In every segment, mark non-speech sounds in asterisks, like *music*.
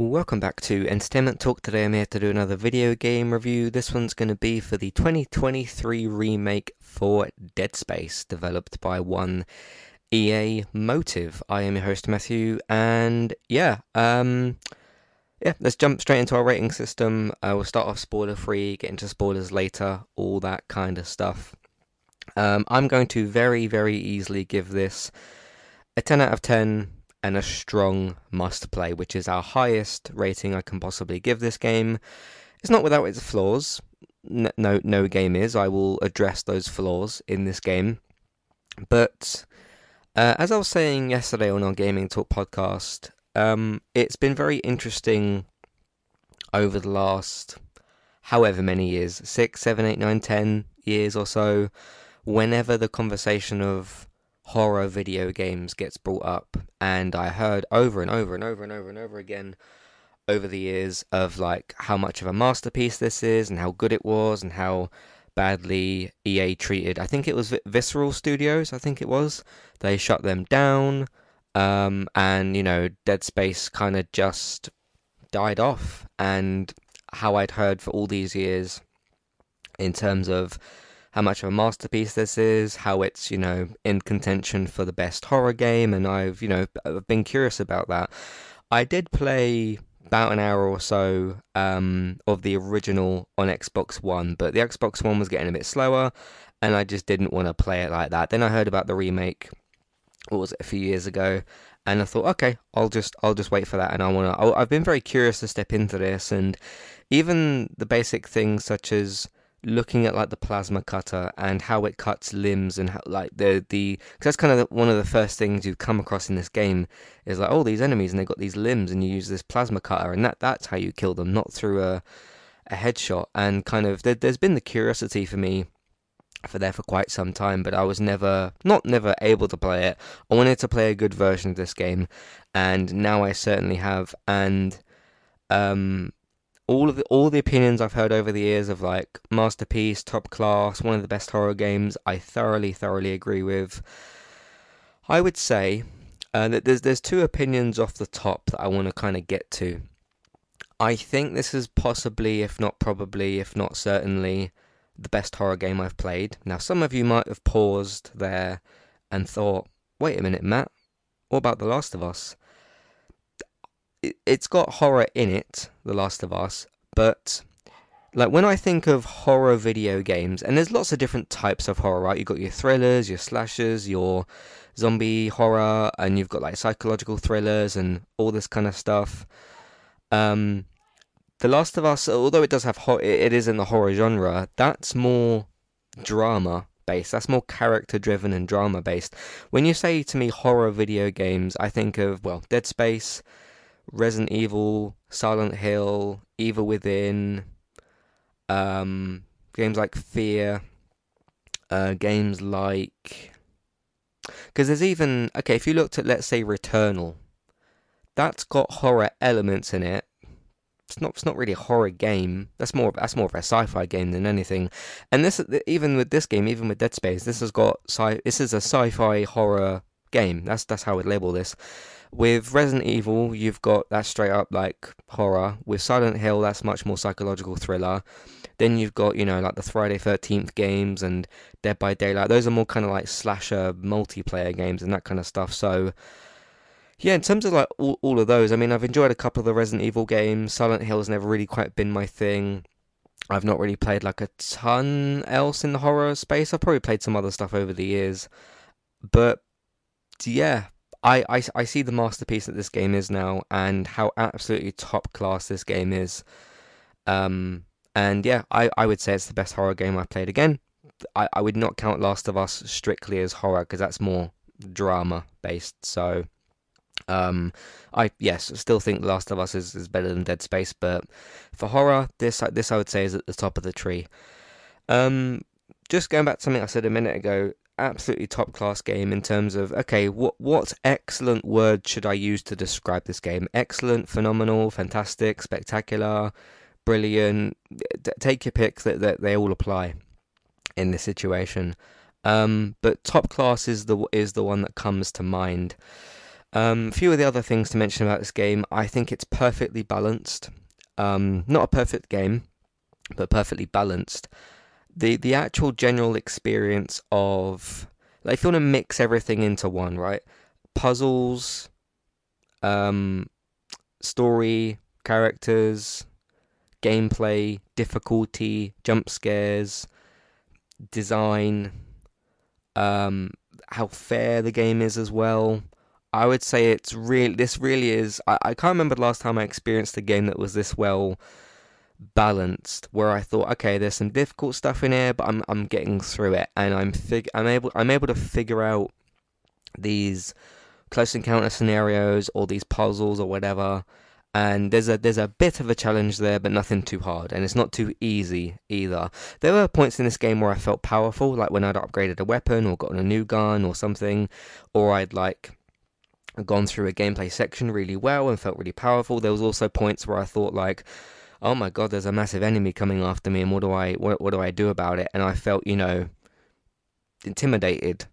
Welcome back to Entertainment Talk. Today I'm here to do another video game review. This one's going to be for the 2023 remake for Dead Space, developed by one EA Motive. I am your host Matthew, and yeah, um, yeah, let's jump straight into our rating system. Uh, we'll start off spoiler free, get into spoilers later, all that kind of stuff. Um, I'm going to very, very easily give this a 10 out of 10 and a strong must play, which is our highest rating I can possibly give this game. It's not without its flaws. No, no, game is. I will address those flaws in this game. But uh, as I was saying yesterday on our Gaming Talk podcast, um, it's been very interesting over the last however many years six, seven, eight, nine, ten years or so whenever the conversation of horror video games gets brought up, and I heard over and over and over and over and over again over the years of like how much of a masterpiece this is and how good it was and how badly EA treated. I think it was Visceral Studios. I think it was. They shut them down, um, and you know, Dead Space kind of just died off. And how I'd heard for all these years in terms of how much of a masterpiece this is, how it's, you know, in contention for the best horror game, and I've, you know, I've been curious about that. I did play about an hour or so um, of the original on Xbox One, but the Xbox One was getting a bit slower, and I just didn't want to play it like that. Then I heard about the remake, what was it, a few years ago, and I thought, okay, I'll just I'll just wait for that, and I want to. I've been very curious to step into this, and even the basic things such as looking at like the plasma cutter and how it cuts limbs and how like the the cause that's kind of the, one of the first things you come across in this game is like oh these enemies and they've got these limbs and you use this plasma cutter and that that's how you kill them not through a a headshot. And kind of there, there's been the curiosity for me for there for quite some time but I was never not never able to play it. I wanted to play a good version of this game and now I certainly have. And um all of the all the opinions I've heard over the years of like masterpiece, top class, one of the best horror games, I thoroughly, thoroughly agree with. I would say uh, that there's there's two opinions off the top that I want to kind of get to. I think this is possibly, if not probably, if not certainly, the best horror game I've played. Now, some of you might have paused there and thought, "Wait a minute, Matt, what about The Last of Us?" It's got horror in it, The Last of Us, but like when I think of horror video games, and there's lots of different types of horror, right? You've got your thrillers, your slashers, your zombie horror, and you've got like psychological thrillers and all this kind of stuff. Um, the Last of Us, although it does have ho- it is in the horror genre, that's more drama based. That's more character driven and drama based. When you say to me horror video games, I think of well, Dead Space. Resident Evil, Silent Hill, Evil Within, um, games like Fear, uh, games like. Because there's even. Okay, if you looked at, let's say, Returnal, that's got horror elements in it. It's not. It's not really a horror game. That's more. That's more of a sci-fi game than anything. And this, even with this game, even with Dead Space, this has got sci. This is a sci-fi horror game. That's that's how would label this. With Resident Evil, you've got that straight up like horror. With Silent Hill, that's much more psychological thriller. Then you've got, you know, like the Friday 13th games and Dead by Daylight. Those are more kind of like slasher multiplayer games and that kind of stuff. So, yeah, in terms of like all, all of those, I mean, I've enjoyed a couple of the Resident Evil games. Silent Hill's never really quite been my thing. I've not really played like a ton else in the horror space. I've probably played some other stuff over the years. But yeah, I, I, I see the masterpiece that this game is now and how absolutely top class this game is. Um, and yeah, I, I would say it's the best horror game I've played. Again, I, I would not count Last of Us strictly as horror because that's more drama based. So, um, I yes, still think Last of Us is, is better than Dead Space, but for horror, this this I would say is at the top of the tree. Um, just going back to something I said a minute ago, absolutely top class game in terms of okay, what what excellent word should I use to describe this game? Excellent, phenomenal, fantastic, spectacular, brilliant. take your pick. That, that they all apply in this situation. Um, but top class is the is the one that comes to mind. Um, a few of the other things to mention about this game, I think it's perfectly balanced. Um, not a perfect game, but perfectly balanced. The the actual general experience of like if you want to mix everything into one, right? Puzzles, um, story, characters, gameplay, difficulty, jump scares, design, um, how fair the game is as well. I would say it's really This really is. I, I can't remember the last time I experienced a game that was this well balanced. Where I thought, okay, there's some difficult stuff in here, but I'm I'm getting through it, and I'm fig- I'm able I'm able to figure out these close encounter scenarios or these puzzles or whatever. And there's a there's a bit of a challenge there, but nothing too hard, and it's not too easy either. There were points in this game where I felt powerful, like when I'd upgraded a weapon or gotten a new gun or something, or I'd like gone through a gameplay section really well and felt really powerful. There was also points where I thought like, oh my god, there's a massive enemy coming after me, and what do I what, what do I do about it? And I felt you know intimidated.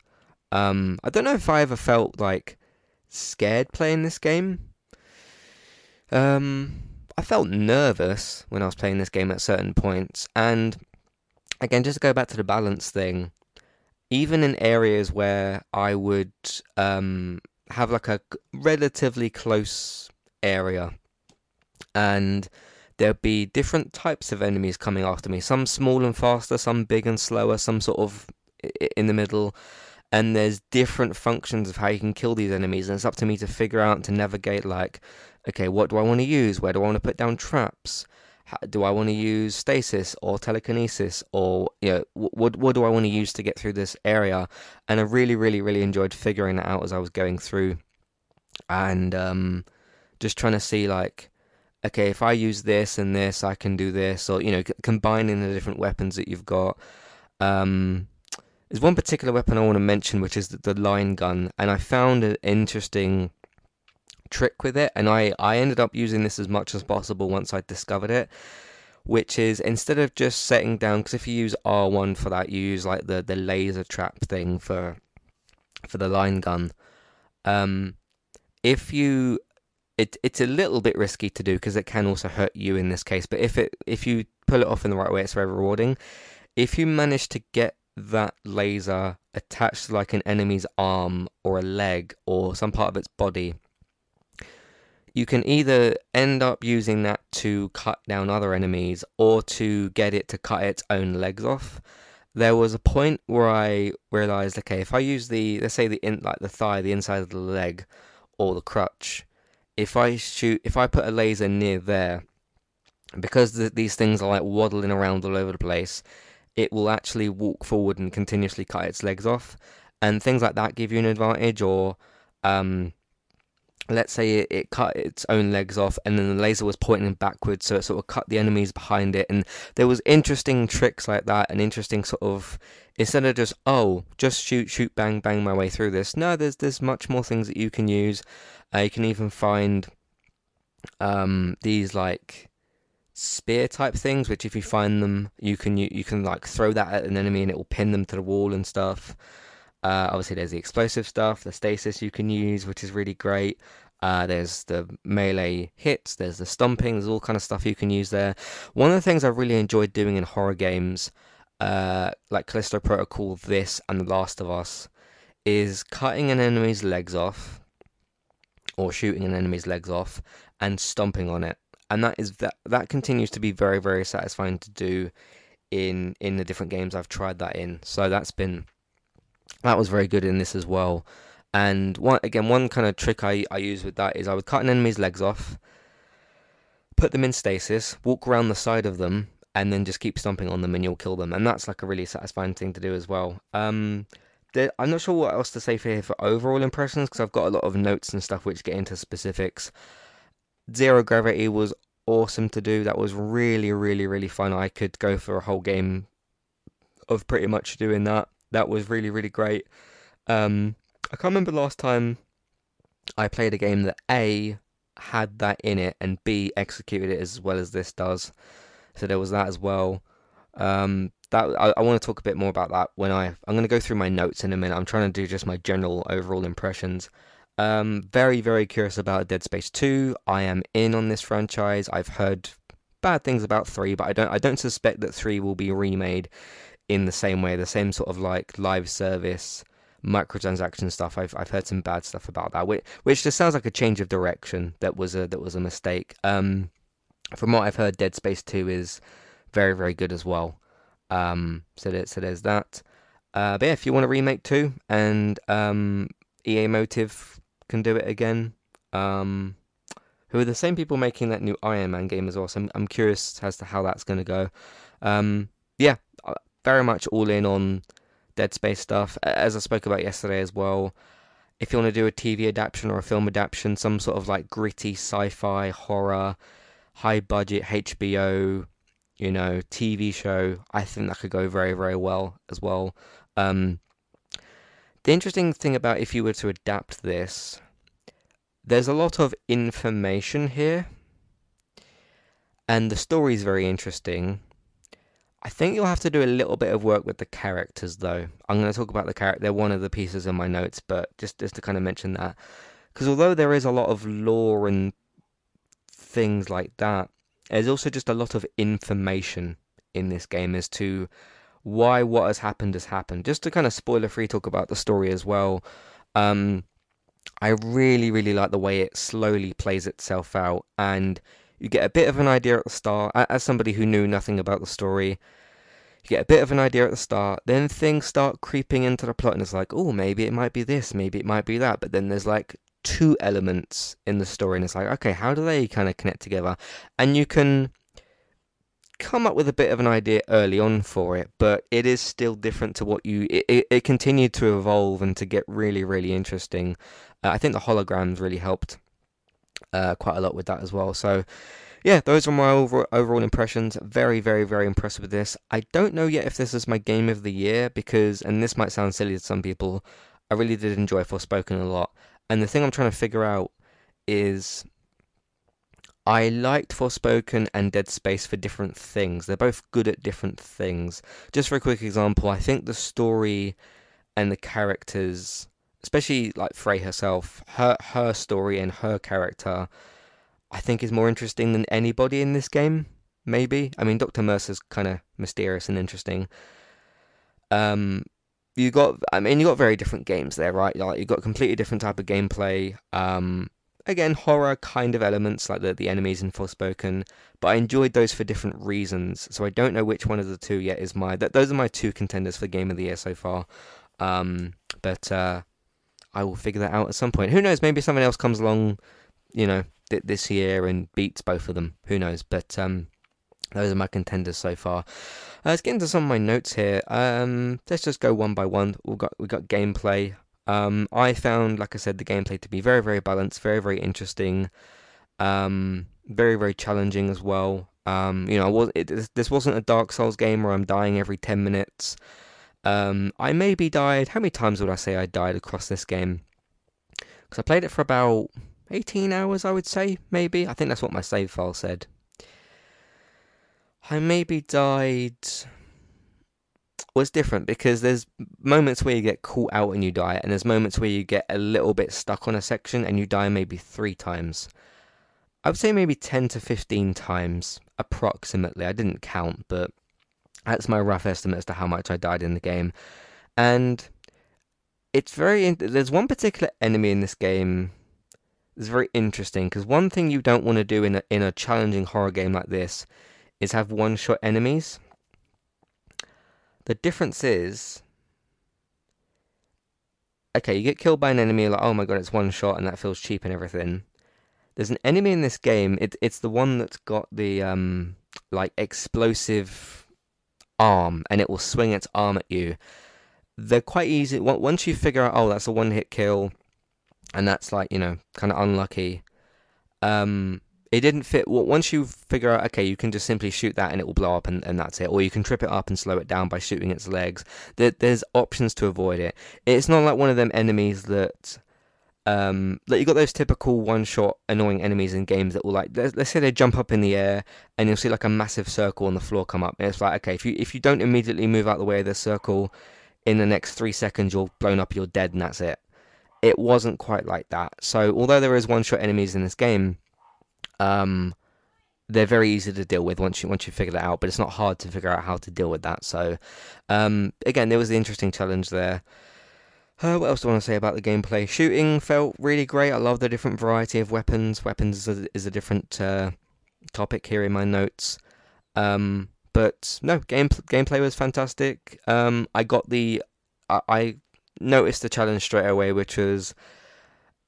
Um, I don't know if I ever felt like scared playing this game. Um, I felt nervous when I was playing this game at certain points, and again, just to go back to the balance thing, even in areas where I would um, have like a relatively close area and there'd be different types of enemies coming after me. Some small and faster some big and slower some sort of in the middle. And there's different functions of how you can kill these enemies and it's up to me to figure out to navigate like okay what do i want to use? Where do i want to put down traps? Do I want to use stasis or telekinesis or you know what what do I want to use to get through this area? And I really really really enjoyed figuring that out as I was going through, and um, just trying to see like okay if I use this and this I can do this or you know c- combining the different weapons that you've got. Um, there's one particular weapon I want to mention, which is the, the line gun, and I found an interesting trick with it, and I, I ended up using this as much as possible once I discovered it. Which is instead of just setting down, because if you use R1 for that, you use like the, the laser trap thing for for the line gun. Um, if you it it's a little bit risky to do because it can also hurt you in this case. But if it if you pull it off in the right way, it's very rewarding. If you manage to get that laser attached to like an enemy's arm or a leg or some part of its body, you can either end up using that to cut down other enemies or to get it to cut its own legs off. There was a point where I realized, okay, if I use the let's say the in like the thigh, the inside of the leg, or the crutch, if I shoot, if I put a laser near there, because the, these things are like waddling around all over the place, it will actually walk forward and continuously cut its legs off, and things like that give you an advantage. Or um, let's say it, it, cut its own legs off and then the laser was pointing backwards so it sort of cut the enemies behind it and there was interesting tricks like that and interesting sort of instead of just oh just shoot shoot bang bang my way through this no there's there's much more things that you can use uh, you can even find um, these like spear type things which if you find them you can you, you can like throw that at an enemy and it will pin them to the wall and stuff uh, obviously, there's the explosive stuff, the stasis you can use, which is really great. Uh, there's the melee hits, there's the stomping, there's all kind of stuff you can use there. One of the things I really enjoyed doing in horror games, uh, like Callisto Protocol, this, and The Last of Us, is cutting an enemy's legs off, or shooting an enemy's legs off, and stomping on it. And that is that that continues to be very very satisfying to do in in the different games I've tried that in. So that's been that was very good in this as well. And one again, one kind of trick I, I use with that is I would cut an enemy's legs off, put them in stasis, walk around the side of them, and then just keep stomping on them, and you'll kill them. And that's like a really satisfying thing to do as well. Um, I'm not sure what else to say for here for overall impressions because I've got a lot of notes and stuff which get into specifics. Zero Gravity was awesome to do. That was really, really, really fun. I could go for a whole game of pretty much doing that that was really really great. Um, I can't remember last time I played a game that A had that in it and B executed it as well as this does. So there was that as well. Um, that I, I want to talk a bit more about that when I I'm going to go through my notes in a minute. I'm trying to do just my general overall impressions. Um, very, very curious about Dead Space 2. I am in on this franchise. I've heard bad things about 3, but I don't I don't suspect that 3 will be remade in the same way, the same sort of like live service microtransaction stuff. I've I've heard some bad stuff about that, which, which just sounds like a change of direction. That was a that was a mistake. Um, from what I've heard, Dead Space Two is very very good as well. Um, so there, so there's that. Uh, but yeah, if you want to remake two and um, EA Motive can do it again. Um, who are the same people making that new Iron Man game as well. So I'm, I'm curious as to how that's going to go. Um, yeah, uh, very much all in on Dead Space stuff. As I spoke about yesterday as well, if you want to do a TV adaptation or a film adaptation, some sort of like gritty sci-fi horror, high budget HBO, you know, TV show, I think that could go very very well as well. Um, the interesting thing about if you were to adapt this, there's a lot of information here, and the story is very interesting. I think you'll have to do a little bit of work with the characters, though. I'm going to talk about the character. They're one of the pieces in my notes, but just just to kind of mention that, because although there is a lot of lore and things like that, there's also just a lot of information in this game as to why what has happened has happened. Just to kind of spoiler free talk about the story as well. Um, I really, really like the way it slowly plays itself out, and you get a bit of an idea at the start. As somebody who knew nothing about the story, you get a bit of an idea at the start. Then things start creeping into the plot, and it's like, oh, maybe it might be this, maybe it might be that. But then there's like two elements in the story, and it's like, okay, how do they kind of connect together? And you can come up with a bit of an idea early on for it, but it is still different to what you. It, it, it continued to evolve and to get really, really interesting. Uh, I think the holograms really helped uh, quite a lot with that as well. So, yeah, those are my over, overall impressions. Very, very, very impressed with this. I don't know yet if this is my game of the year because, and this might sound silly to some people, I really did enjoy Forspoken a lot. And the thing I'm trying to figure out is I liked Forspoken and Dead Space for different things. They're both good at different things. Just for a quick example, I think the story and the characters, especially like Frey herself, her her story and her character, I think is more interesting than anybody in this game. Maybe. I mean, Doctor Mercer's kind of mysterious and interesting. Um, you got. I mean, you got very different games there, right? Like you got completely different type of gameplay. Um, again horror kind of elements like the, the enemies in Forspoken, but I enjoyed those for different reasons. So I don't know which one of the two yet is my that those are my two contenders for game of the year so far. Um, but uh, I will figure that out at some point. Who knows? Maybe someone else comes along, you know, th- this year and beats both of them. Who knows? But um, those are my contenders so far. Uh, let's get into some of my notes here. Um, let's just go one by one. We got we got gameplay. Um, I found, like I said, the gameplay to be very, very balanced, very, very interesting, um, very, very challenging as well. Um, you know, was, it, this wasn't a Dark Souls game where I'm dying every 10 minutes. Um, I maybe died, how many times would I say I died across this game? Because I played it for about 18 hours, I would say, maybe. I think that's what my save file said. I maybe died it's different because there's moments where you get caught out and you die, and there's moments where you get a little bit stuck on a section and you die maybe three times. I would say maybe 10 to 15 times, approximately. I didn't count, but that's my rough estimate as to how much I died in the game. And it's very. There's one particular enemy in this game that's very interesting because one thing you don't want to do in a, in a challenging horror game like this is have one shot enemies the difference is, okay, you get killed by an enemy, like, oh my god, it's one shot and that feels cheap and everything. There's an enemy in this game, it, it's the one that's got the, um, like, explosive arm, and it will swing its arm at you. They're quite easy. Once you figure out, oh, that's a one hit kill, and that's, like, you know, kind of unlucky, um, it didn't fit. Well, once you figure out, okay, you can just simply shoot that and it will blow up and, and that's it. Or you can trip it up and slow it down by shooting its legs. There, there's options to avoid it. It's not like one of them enemies that. Um, like you got those typical one-shot annoying enemies in games that will like let's, let's say they jump up in the air and you'll see like a massive circle on the floor come up and it's like okay if you if you don't immediately move out the way of the circle in the next three seconds you're blown up you're dead and that's it it wasn't quite like that. So although there is one-shot enemies in this game, um, they're very easy to deal with once you once you figure that out. But it's not hard to figure out how to deal with that. So um, again, there was the interesting challenge there. Uh, what else do I want to say about the gameplay? Shooting felt really great. I love the different variety of weapons. Weapons is a, is a different uh, topic here in my notes. Um, but no, game gameplay was fantastic. Um, I got the I, I noticed the challenge straight away, which was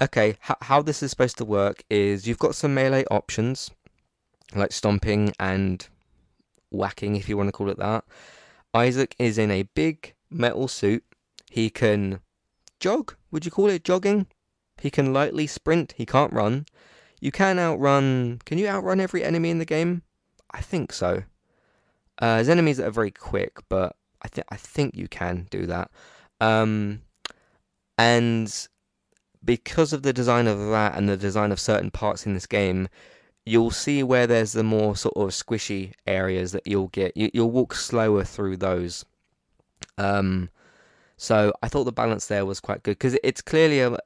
okay. H- how this is supposed to work is you've got some melee options like stomping and whacking, if you want to call it that. Isaac is in a big metal suit. He can jog. Would you call it jogging? He can lightly sprint. He can't run. You can outrun. Can you outrun every enemy in the game? I think so. Uh, there's enemies that are very quick, but I think I think you can do that. Um, and because of the design of that and the design of certain parts in this game, you'll see where there's the more sort of squishy areas that you'll get. You, will walk slower through those. Um, so I thought the balance there was quite good because it's clearly a,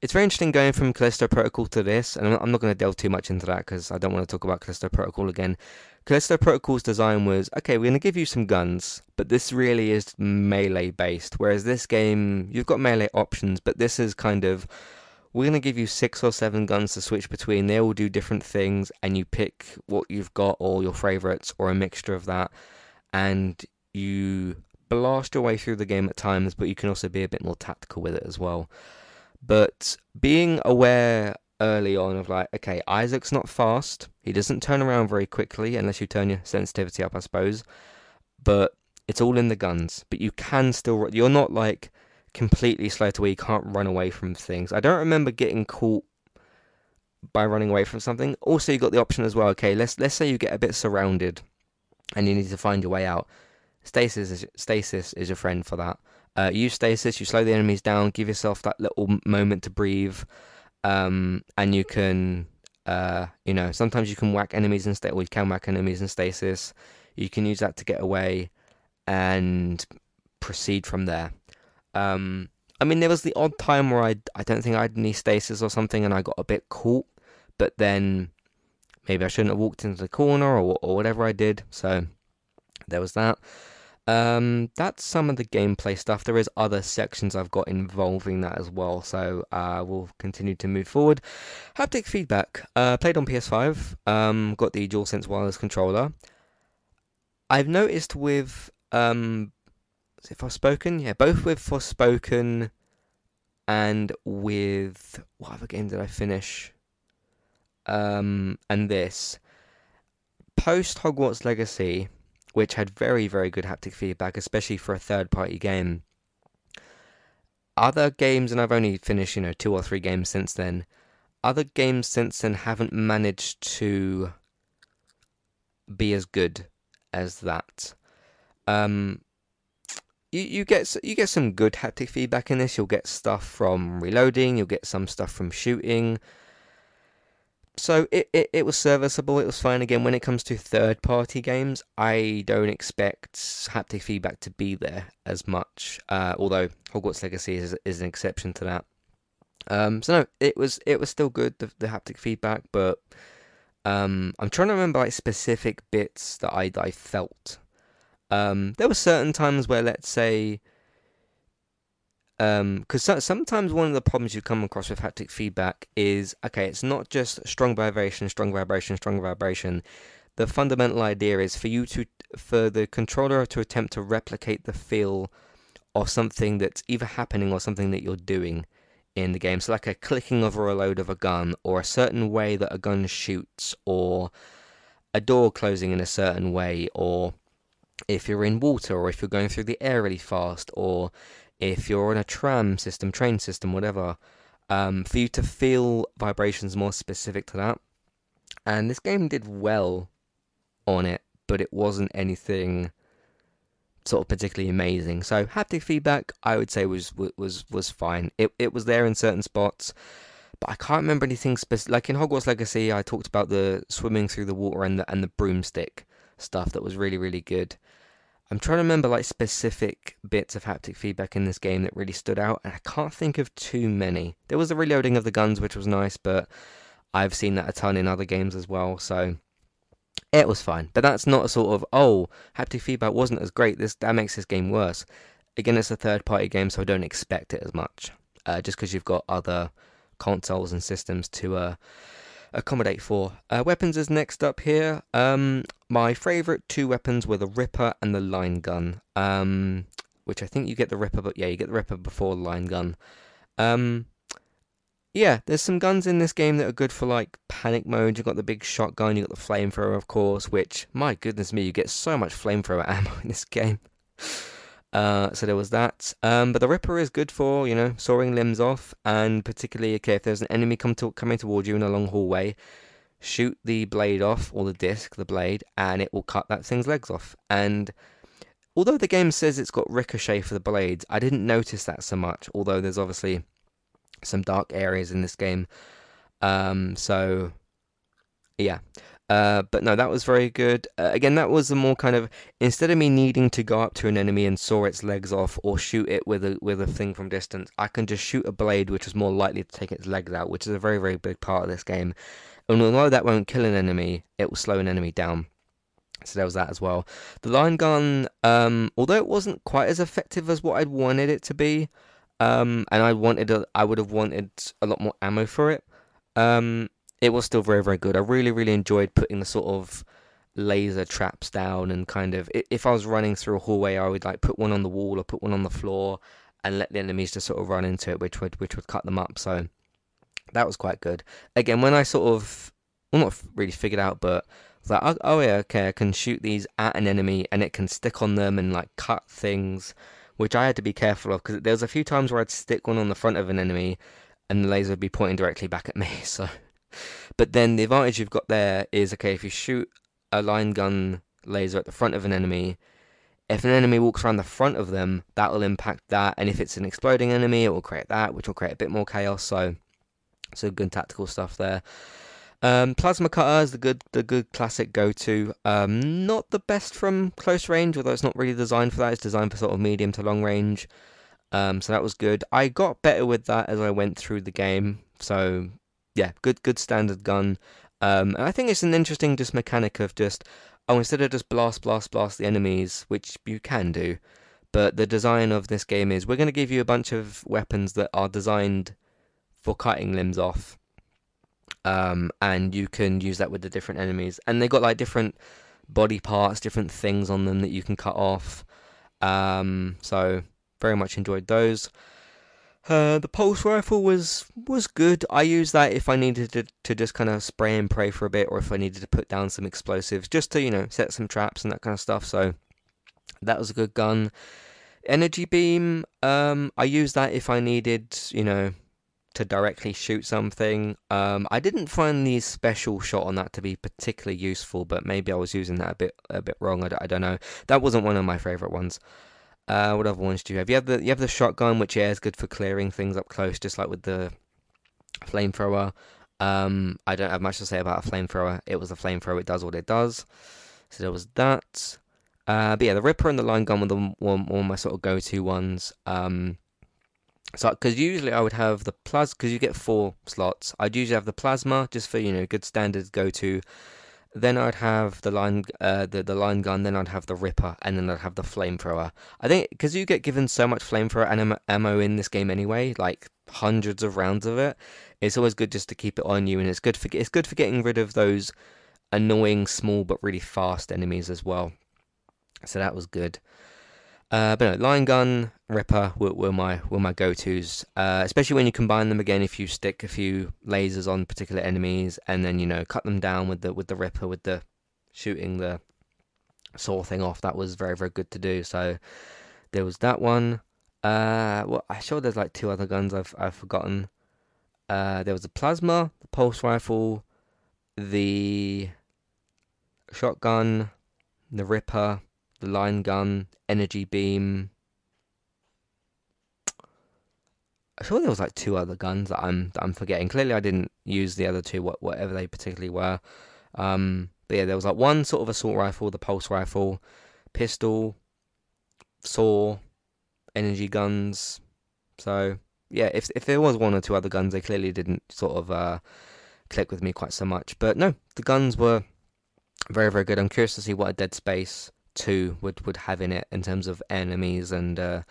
it's very interesting going from Callisto Protocol to this, and I'm not going to delve too much into that because I don't want to talk about Callisto Protocol again. Callisto Protocol's design was okay, we're going to give you some guns, but this really is melee based. Whereas this game, you've got melee options, but this is kind of we're going to give you six or seven guns to switch between. They all do different things, and you pick what you've got or your favorites or a mixture of that, and you blast your way through the game at times, but you can also be a bit more tactical with it as well. But being aware early on of like, okay, Isaac's not fast. He doesn't turn around very quickly unless you turn your sensitivity up, I suppose. But it's all in the guns. But you can still, you're not like completely slow to where you can't run away from things. I don't remember getting caught by running away from something. Also, you got the option as well. Okay, let's let's say you get a bit surrounded, and you need to find your way out. Stasis is, stasis is your friend for that. Uh, use stasis, you slow the enemies down, give yourself that little moment to breathe, um, and you can, uh, you know, sometimes you can whack enemies in stasis, or you can whack enemies in stasis. You can use that to get away and proceed from there. Um, I mean, there was the odd time where I, I don't think I had any stasis or something, and I got a bit caught, but then maybe I shouldn't have walked into the corner or, or whatever I did. So there was that. Um, that's some of the gameplay stuff. There is other sections I've got involving that as well, so uh, we'll continue to move forward. Haptic feedback. Uh, played on PS5. Um, got the DualSense wireless controller. I've noticed with um, is it Forspoken? Yeah, both with Forspoken and with what other game did I finish? Um, and this post Hogwarts Legacy which had very, very good haptic feedback, especially for a third party game. Other games, and I've only finished, you know, two or three games since then, other games since then haven't managed to be as good as that. Um, you, you get you get some good haptic feedback in this. You'll get stuff from reloading. You'll get some stuff from shooting so it, it, it was serviceable, it was fine. Again, when it comes to third party games, I don't expect haptic feedback to be there as much. Uh, although Hogwarts Legacy is, is an exception to that. Um, so no, it was it was still good the, the haptic feedback, but um, I'm trying to remember like specific bits that I I felt. Um, there were certain times where, let's say, because um, sometimes one of the problems you come across with haptic feedback is okay, it's not just strong vibration, strong vibration, strong vibration. The fundamental idea is for you to, for the controller to attempt to replicate the feel of something that's either happening or something that you're doing in the game. So, like a clicking of a reload of a gun, or a certain way that a gun shoots, or a door closing in a certain way, or if you're in water, or if you're going through the air really fast, or if you're on a tram system, train system, whatever, um, for you to feel vibrations more specific to that. And this game did well on it, but it wasn't anything sort of particularly amazing. So haptic feedback, I would say was was was fine. It it was there in certain spots, but I can't remember anything specific. Like in Hogwarts Legacy, I talked about the swimming through the water and the and the broomstick stuff that was really really good. I'm trying to remember like specific bits of haptic feedback in this game that really stood out, and I can't think of too many. There was the reloading of the guns, which was nice, but I've seen that a ton in other games as well, so it was fine. But that's not a sort of oh, haptic feedback wasn't as great. This that makes this game worse. Again, it's a third-party game, so I don't expect it as much. Uh, just because you've got other consoles and systems to uh, accommodate for. Uh, weapons is next up here. Um, my favourite two weapons were the Ripper and the Line Gun. Um, which I think you get the Ripper, but yeah, you get the Ripper before the Line Gun. Um, yeah, there's some guns in this game that are good for like panic mode. You've got the big shotgun, you've got the flamethrower, of course, which, my goodness me, you get so much flamethrower *laughs* ammo in this game. Uh, so there was that. Um, but the Ripper is good for, you know, sawing limbs off, and particularly, okay, if there's an enemy come to, coming towards you in a long hallway, shoot the blade off, or the disc, the blade, and it will cut that thing's legs off. And although the game says it's got ricochet for the blades, I didn't notice that so much, although there's obviously some dark areas in this game. Um, so, yeah. Uh, but no, that was very good. Uh, again, that was the more kind of instead of me needing to go up to an enemy and saw its legs off or shoot it with a with a thing from distance, I can just shoot a blade, which is more likely to take its legs out, which is a very very big part of this game. And although that won't kill an enemy, it will slow an enemy down. So there was that as well. The line gun, um, although it wasn't quite as effective as what I'd wanted it to be, um, and I wanted a, I would have wanted a lot more ammo for it. Um, it was still very very good. I really really enjoyed putting the sort of laser traps down and kind of if I was running through a hallway, I would like put one on the wall or put one on the floor and let the enemies just sort of run into it, which would which would cut them up. So that was quite good. Again, when I sort of well not really figured out, but like oh, oh yeah okay I can shoot these at an enemy and it can stick on them and like cut things, which I had to be careful of because there was a few times where I'd stick one on the front of an enemy and the laser would be pointing directly back at me. *laughs* So but then the advantage you've got there is okay, if you shoot a line gun laser at the front of an enemy, if an enemy walks around the front of them, that will impact that. And if it's an exploding enemy, it will create that, which will create a bit more chaos. So, so good tactical stuff there. Um, plasma cutter is the good, the good classic go-to. Um, not the best from close range, although it's not really designed for that. It's designed for sort of medium to long range. Um, so that was good. I got better with that as I went through the game. So yeah, good good standard gun. Um, and I think it's an interesting just mechanic of just oh instead of just blast blast blast the enemies, which you can do, but the design of this game is we're going to give you a bunch of weapons that are designed for cutting limbs off. Um, and you can use that with the different enemies, and they got like different body parts, different things on them that you can cut off. Um, so very much enjoyed those. Uh, the pulse rifle was was good. I used that if I needed to, to just kind of spray and pray for a bit, or if I needed to put down some explosives, just to you know set some traps and that kind of stuff. So that was a good gun. Energy beam. Um, I used that if I needed you know to directly shoot something. Um, I didn't find the special shot on that to be particularly useful, but maybe I was using that a bit a bit wrong. I, I don't know. That wasn't one of my favorite ones. Uh, what other ones do you have? You have the you have the shotgun, which yeah is good for clearing things up close, just like with the flamethrower. Um, I don't have much to say about a flamethrower. It was a flamethrower. It does what it does. So there was that. Uh, but yeah, the Ripper and the line gun were the one, one of my sort of go-to ones. Um, so because usually I would have the plasma because you get four slots. I'd usually have the plasma just for you know good standard go-to. Then I'd have the line, uh, the the line gun. Then I'd have the Ripper, and then I'd have the flamethrower. I think because you get given so much flamethrower ammo in this game anyway, like hundreds of rounds of it. It's always good just to keep it on you, and it's good for it's good for getting rid of those annoying small but really fast enemies as well. So that was good. Uh, but no, Line gun, Ripper were, were my were my go tos, uh, especially when you combine them again. If you stick a few lasers on particular enemies and then you know cut them down with the with the Ripper with the shooting the saw thing off, that was very very good to do. So there was that one. Uh, well, I'm sure there's like two other guns I've I've forgotten. Uh, there was the plasma, the pulse rifle, the shotgun, the Ripper the line gun, energy beam. I'm sure there was like two other guns that I'm that I'm forgetting. Clearly, I didn't use the other two, whatever they particularly were. Um, but yeah, there was like one sort of assault rifle, the pulse rifle, pistol, saw, energy guns. So yeah, if if there was one or two other guns, they clearly didn't sort of uh, click with me quite so much. But no, the guns were very very good. I'm curious to see what a Dead Space two would would have in it in terms of enemies and uh,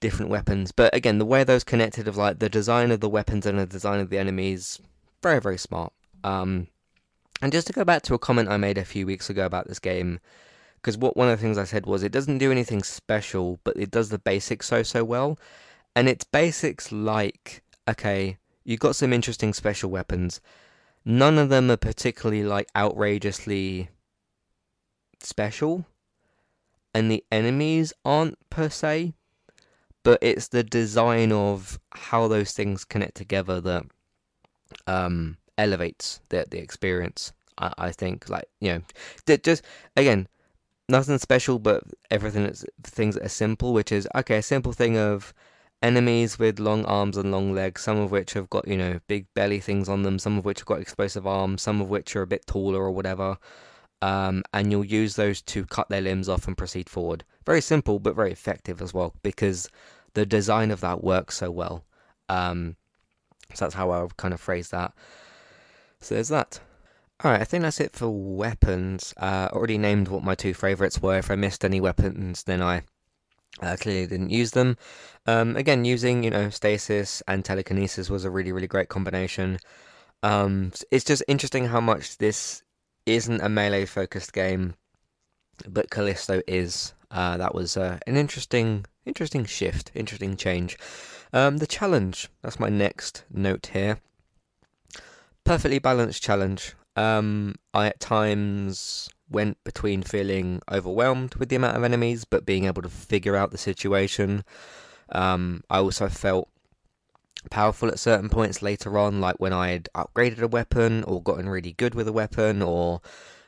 different weapons. But again, the way those connected of like the design of the weapons and the design of the enemies, very very smart. Um, and just to go back to a comment I made a few weeks ago about this game, because what one of the things I said was it doesn't do anything special, but it does the basics so so well. And it's basics like okay, you've got some interesting special weapons. None of them are particularly like outrageously special, and the enemies aren't per se, but it's the design of how those things connect together that um, elevates the the experience. I, I think like you know, just again, nothing special, but everything that's things that are simple, which is okay, a simple thing of enemies with long arms and long legs, some of which have got, you know, big belly things on them, some of which have got explosive arms, some of which are a bit taller or whatever. Um, and you'll use those to cut their limbs off and proceed forward. Very simple, but very effective as well, because the design of that works so well. Um, so that's how I would kind of phrase that. So there's that. Alright, I think that's it for weapons. Uh, already named what my two favourites were. If I missed any weapons, then I uh, clearly didn't use them. Um, again, using you know stasis and telekinesis was a really really great combination. Um, it's just interesting how much this isn't a melee focused game, but Callisto is. Uh, that was uh, an interesting interesting shift, interesting change. Um, the challenge. That's my next note here. Perfectly balanced challenge. Um, I at times went between feeling overwhelmed with the amount of enemies, but being able to figure out the situation. Um, I also felt powerful at certain points later on, like when I had upgraded a weapon or gotten really good with a weapon, or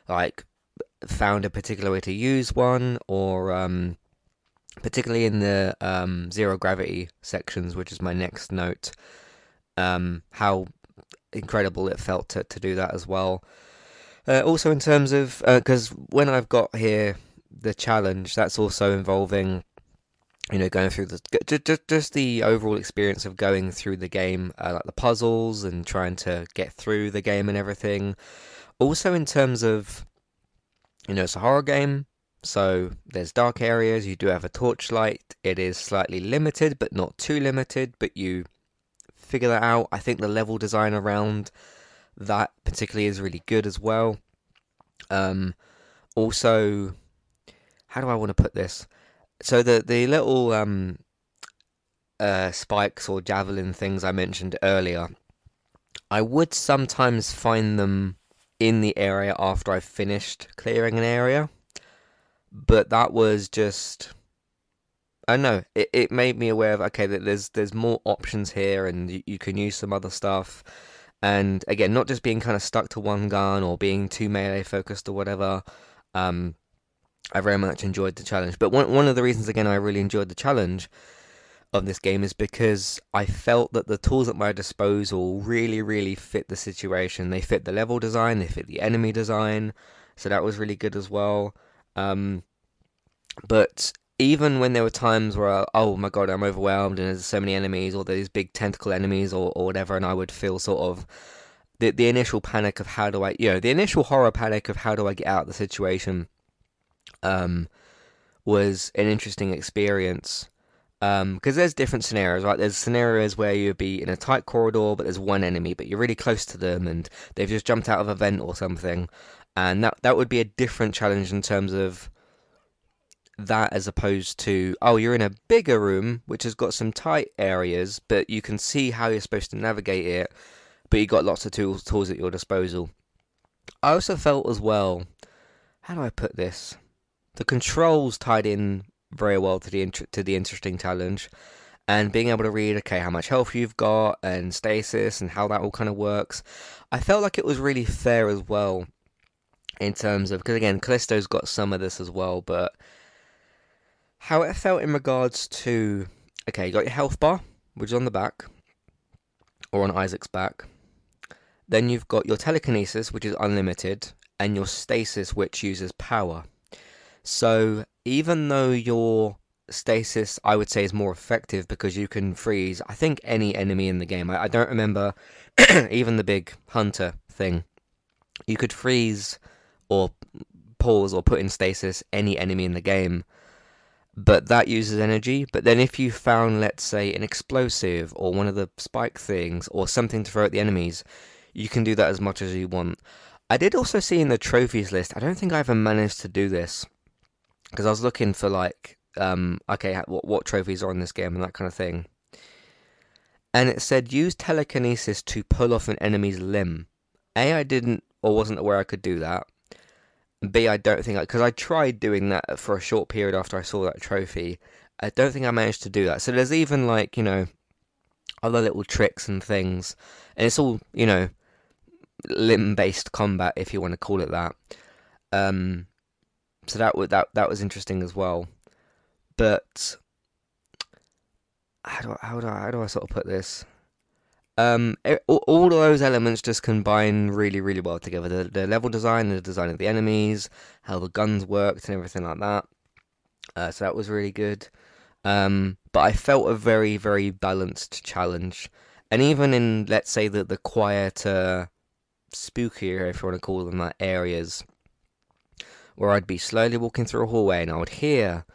like found a particular way to use one, or um, particularly in the um, zero gravity sections, which is my next note. Um, how incredible it felt to, to do that as well. Uh, also, in terms of because uh, when I've got here the challenge, that's also involving you know going through the just just the overall experience of going through the game, uh, like the puzzles and trying to get through the game and everything. Also, in terms of you know, it's a horror game, so there's dark areas. You do have a torchlight. It is slightly limited, but not too limited. But you figure that out. I think the level design around that particularly is really good as well. Um, also, how do I want to put this? So the the little um, uh, spikes or javelin things I mentioned earlier, I would sometimes find them in the area after I finished clearing an area, but that was just I know. It it made me aware of okay that there's there's more options here and you, you can use some other stuff. And again, not just being kind of stuck to one gun or being too melee focused or whatever. Um, I very much enjoyed the challenge. But one one of the reasons again I really enjoyed the challenge of this game is because I felt that the tools at my disposal really, really fit the situation. They fit the level design, they fit the enemy design, so that was really good as well. Um, but even when there were times where, oh my god, I'm overwhelmed and there's so many enemies or these big tentacle enemies or, or whatever, and I would feel sort of the the initial panic of how do I, you know, the initial horror panic of how do I get out of the situation, um, was an interesting experience. Because um, there's different scenarios, right? There's scenarios where you'd be in a tight corridor, but there's one enemy, but you're really close to them, and they've just jumped out of a vent or something, and that that would be a different challenge in terms of that as opposed to oh you're in a bigger room which has got some tight areas but you can see how you're supposed to navigate it but you've got lots of tools tools at your disposal i also felt as well how do i put this the controls tied in very well to the to the interesting challenge and being able to read okay how much health you've got and stasis and how that all kind of works i felt like it was really fair as well in terms of because again callisto's got some of this as well but how it felt in regards to okay, you got your health bar, which is on the back, or on Isaac's back. Then you've got your telekinesis, which is unlimited, and your stasis, which uses power. So even though you're stasis, I would say, is more effective because you can freeze, I think, any enemy in the game. I, I don't remember *clears throat* even the big hunter thing. You could freeze or pause or put in stasis any enemy in the game, but that uses energy. But then if you found, let's say, an explosive or one of the spike things or something to throw at the enemies, you can do that as much as you want. I did also see in the trophies list, I don't think I ever managed to do this because I was looking for like um, okay, what, what trophies are in this game and that kind of thing. And it said use telekinesis to pull off an enemy's limb. A, I didn't or wasn't aware I could do that. B, I don't think because I, I tried doing that for a short period after I saw that trophy. I don't think I managed to do that. So there's even like you know other little tricks and things, and it's all you know limb based combat if you want to call it that. Um, so that that that was interesting as well but how do I, how do I, how do I sort of put this? Um, it, all, all of those elements just combine really, really well together. The, the level design, the design of the enemies, how the guns worked, and everything like that. Uh, so that was really good. Um, but I felt a very, very balanced challenge. And even in, let's say, the, the quieter, spookier, if you want to call them that, areas, where I'd be slowly walking through a hallway and I would hear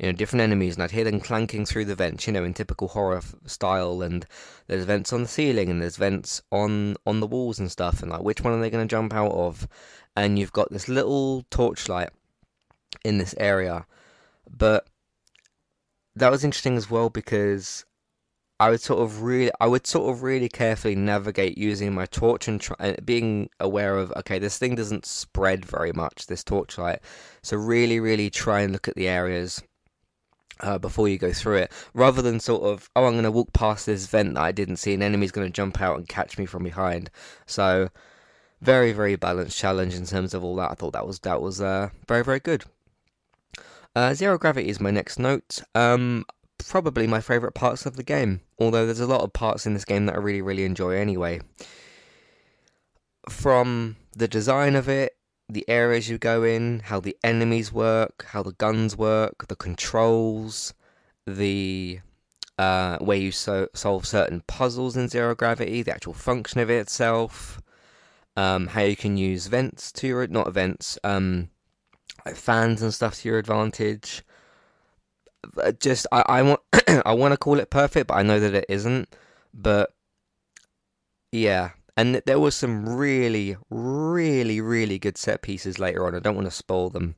you know, different enemies, and I'd hear them clanking through the vents, you know, in typical horror style. And there's vents on the ceiling, and there's vents on on the walls and stuff. And like, which one are they going to jump out of? And you've got this little torchlight in this area, but that was interesting as well because I would sort of really, I would sort of really carefully navigate using my torch and, try, being aware of, okay, this thing doesn't spread very much, this torchlight. So really, really try and look at the areas uh, before you go through it, rather than sort of, oh, I'm going to walk past this vent that I didn't see, an enemy's going to jump out and catch me from behind. So, very, very balanced challenge in terms of all that. I thought that was that was uh, very, very good. Uh, Zero Gravity is my next note. Um, probably my favourite parts of the game, although there's a lot of parts in this game that I really, really enjoy anyway. From the design of it, the areas you go in, how the enemies work, how the guns work, the controls, the uh, where you so- solve certain puzzles in zero gravity, the actual function of it itself, um, how you can use vents to your not vents, um, like fans and stuff to your advantage. Just I, I want *clears throat* I want to call it perfect, but I know that it isn't. But yeah, and there was some really, really, really good set pieces later on. I don't want to spoil them,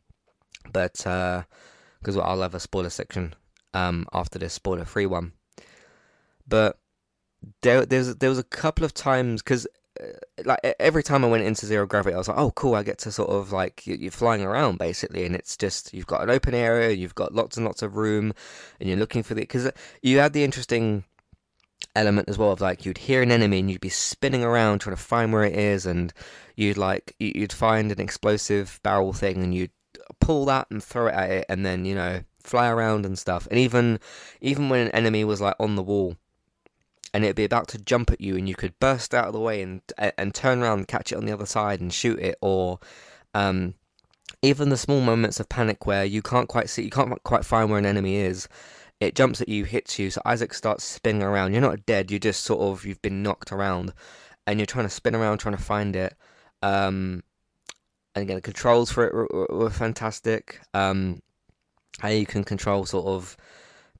but because uh, I'll have a spoiler section um, after this spoiler-free one. But there, there's there was a couple of times because Uh, like every time I went into zero gravity, I was like, oh, cool, I get to sort of like you're flying around basically, and it's just you've got an open area, you've got lots and lots of room, and you're looking for the because uh, you had the interesting element as well of like you'd hear an enemy and you'd be spinning around trying to find where it is and you'd like you'd find an explosive barrel thing and you'd pull that and throw it at it and then you know fly around and stuff. And even even when an enemy was like on the wall and it'd be about to jump at you and you could burst out of the way and and turn around and catch it on the other side and shoot it or um, even the small moments of panic where you can't quite see you can't quite find where an enemy is it jumps at you, hits you. So Isaac starts spinning around. You're not dead. You're just sort of you've been knocked around, and you're trying to spin around, trying to find it. Um, and again, the controls for it were, were fantastic. Um, how you can control sort of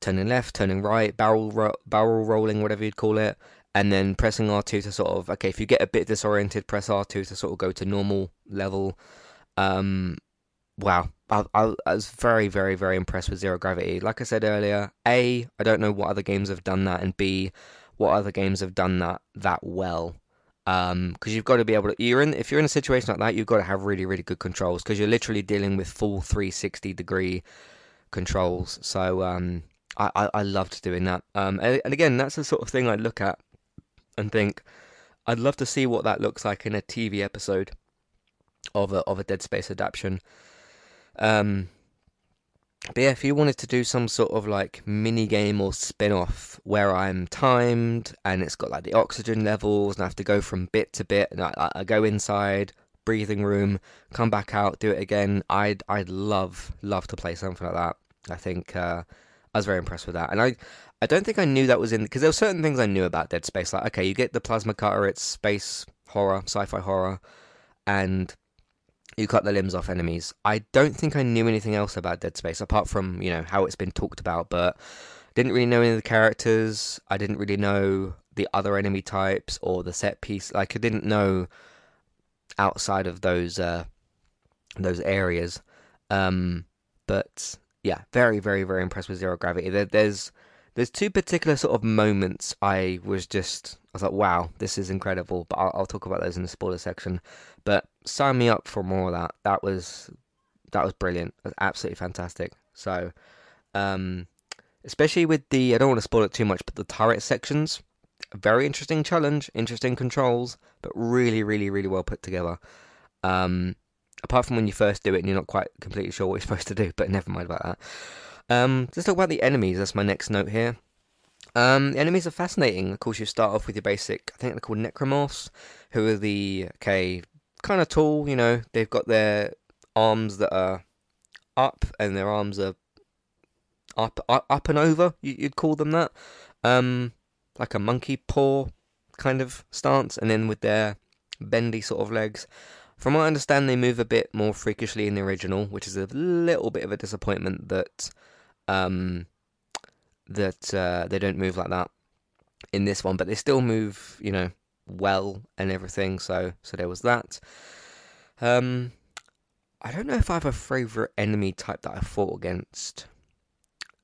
turning left, turning right, barrel ro- barrel rolling, whatever you'd call it, and then pressing R2 to sort of okay, if you get a bit disoriented, press R2 to sort of go to normal level. Um, wow, I, I, I, was very, very, very impressed with Zero Gravity. Like I said earlier, A, I don't know what other games have done that, and B, what other games have done that that well. Because um, you've got to be able to, you're in, if you're in a situation like that, you've got to have really, really good controls because you're literally dealing with full 360 degree controls. So um, I, I, I, loved doing that. Um, and, and again, that's the sort of thing I look at and think, I'd love to see what that looks like in a TV episode of a of a Dead Space adaptation. Um, but yeah, if you wanted to do some sort of like mini game or spin off where I'm timed and it's got like the oxygen levels and I have to go from bit to bit and I, I go inside, breathing room, come back out, do it again, I'd I'd love love to play something like that. I think uh, I was very impressed with that, and I I don't think I knew that was in because there were certain things I knew about Dead Space. Like, okay, you get the plasma cutter, it's space horror, sci-fi horror, and you cut the limbs off enemies. I don't think I knew anything else about Dead Space apart from you know how it's been talked about, but didn't really know any of the characters. I didn't really know the other enemy types or the set piece. Like I didn't know outside of those uh, those areas. Um, but yeah, very very very impressed with Zero Gravity. There, there's there's two particular sort of moments I was just I was like, wow, this is incredible. But I'll, I'll talk about those in the spoiler section. But sign me up for more of that. That was that was brilliant. That was absolutely fantastic. So, um, especially with the I don't want to spoil it too much, but the turret sections, very interesting challenge, interesting controls, but really, really, really well put together. Um, apart from when you first do it and you're not quite completely sure what you're *laughs* supposed to do, but never mind about that. Um, let's talk about the enemies. That's my next note here. Um, the enemies are fascinating. Of course, you start off with your basic. I think they're called necromorphs, who are the okay, kind of tall. You know, they've got their arms that are up and their arms are up, up, up and over. You'd call them that. Um, like a monkey paw kind of stance, and then with their bendy sort of legs. From what I understand, they move a bit more freakishly in the original, which is a little bit of a disappointment that um, that uh, they don't move like that in this one, but they still move, you know, well and everything. So, so there was that. Um, I don't know if I have a favorite enemy type that I fought against.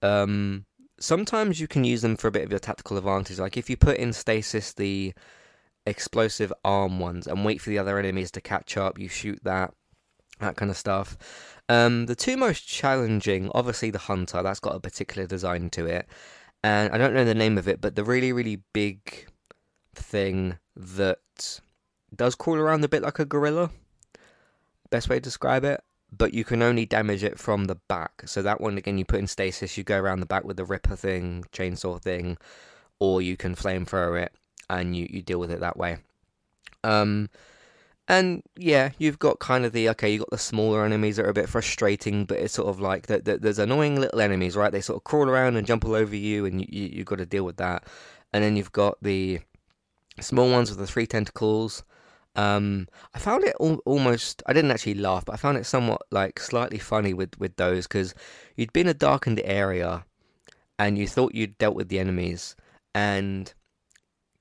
Um, sometimes you can use them for a bit of your tactical advantage. Like if you put in stasis the explosive arm ones and wait for the other enemies to catch up, you shoot that, that kind of stuff. Um, the two most challenging, obviously the hunter, that's got a particular design to it, and I don't know the name of it, but the really really big thing that does crawl around a bit like a gorilla. Best way to describe it but you can only damage it from the back. So that one again, you put in stasis, you go around the back with the Ripper thing, chainsaw thing, or you can flamethrower it and you, you deal with it that way. Um, and yeah, you've got kind of the okay, you've got the smaller enemies that are a bit frustrating, but it's sort of like that. The, there's annoying little enemies, right? They sort of crawl around and jump all over you, and you, you you've got to deal with that. And then you've got the small ones with the three tentacles um, I found it al- almost. I didn't actually laugh, but I found it somewhat like slightly funny with with those because you'd been a darkened area, and you thought you'd dealt with the enemies, and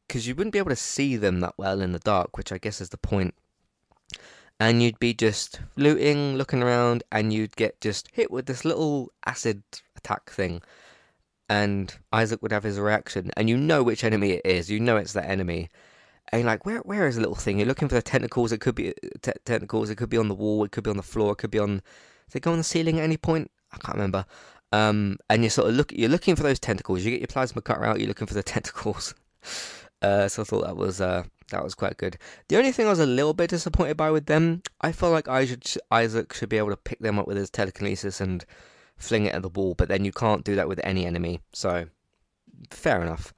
because you wouldn't be able to see them that well in the dark, which I guess is the point. And you'd be just looting, looking around, and you'd get just hit with this little acid attack thing. And Isaac would have his reaction, and you know which enemy it is. You know it's that enemy and like, where where is the little thing? You're looking for the tentacles. It could be te- tentacles. It could be on the wall. It could be on the floor. It could be on. It go on the ceiling at any point? I can't remember. Um, and you're sort of look. You're looking for those tentacles. You get your plasma cutter out. You're looking for the *laughs* tentacles. Uh, so I thought that was uh, that was quite good. The only thing I was a little bit disappointed by with them, I felt like Isaac should be able to pick them up with his telekinesis and fling it at the wall, but then you can't do that with any enemy. So fair enough.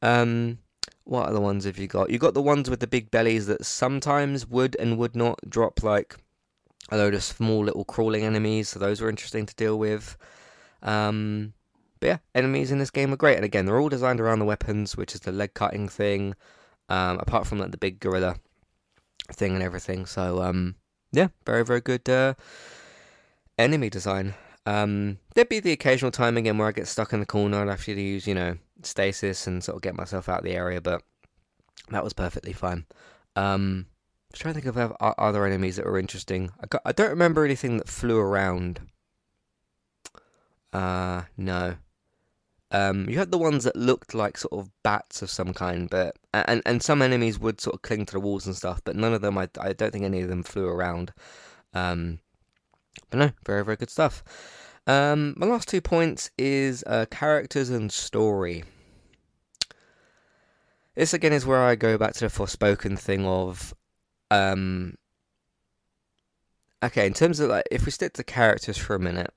Um, what other ones have you got? You got the ones with the big bellies that sometimes would and would not drop like a load of small little crawling enemies. So those were interesting to deal with. Um, but yeah, enemies in this game are great. And again, they're all designed around the weapons, which is the leg cutting thing. Um, apart from like the big gorilla thing and everything. So um, yeah, very very good uh, enemy design. Um, there'd be the occasional time again where I get stuck in the corner and I have to use you know stasis and sort of get myself out of the area, but that was perfectly fine. Um, I'm trying to think of other enemies that were interesting. I, got, I don't remember anything that flew around. Uh, no. Um, you had the ones that looked like sort of bats of some kind, but and and some enemies would sort of cling to the walls and stuff, but none of them. I I don't think any of them flew around. Um, but no, very very good stuff. Um, my last two points is uh, characters and story. This again is where I go back to the Forspoken thing of, um, okay, in terms of like, if we stick to characters for a minute,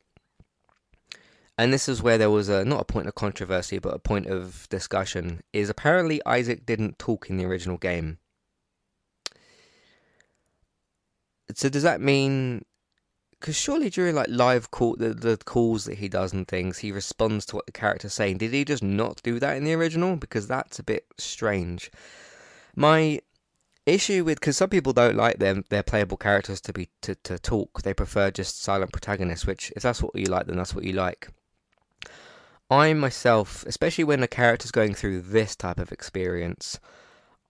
and this is where there was a not a point of controversy, but a point of discussion, is apparently Isaac didn't talk in the original game. So does that mean because surely during like live call the, the calls that he does and things, he responds to what the character's saying. Did he just not do that in the original? Because that's a bit strange. My issue with because some people don't like them their playable characters to be to, to talk. They prefer just silent protagonists. Which if that's what you like, then that's what you like. I myself, especially when a character's going through this type of experience,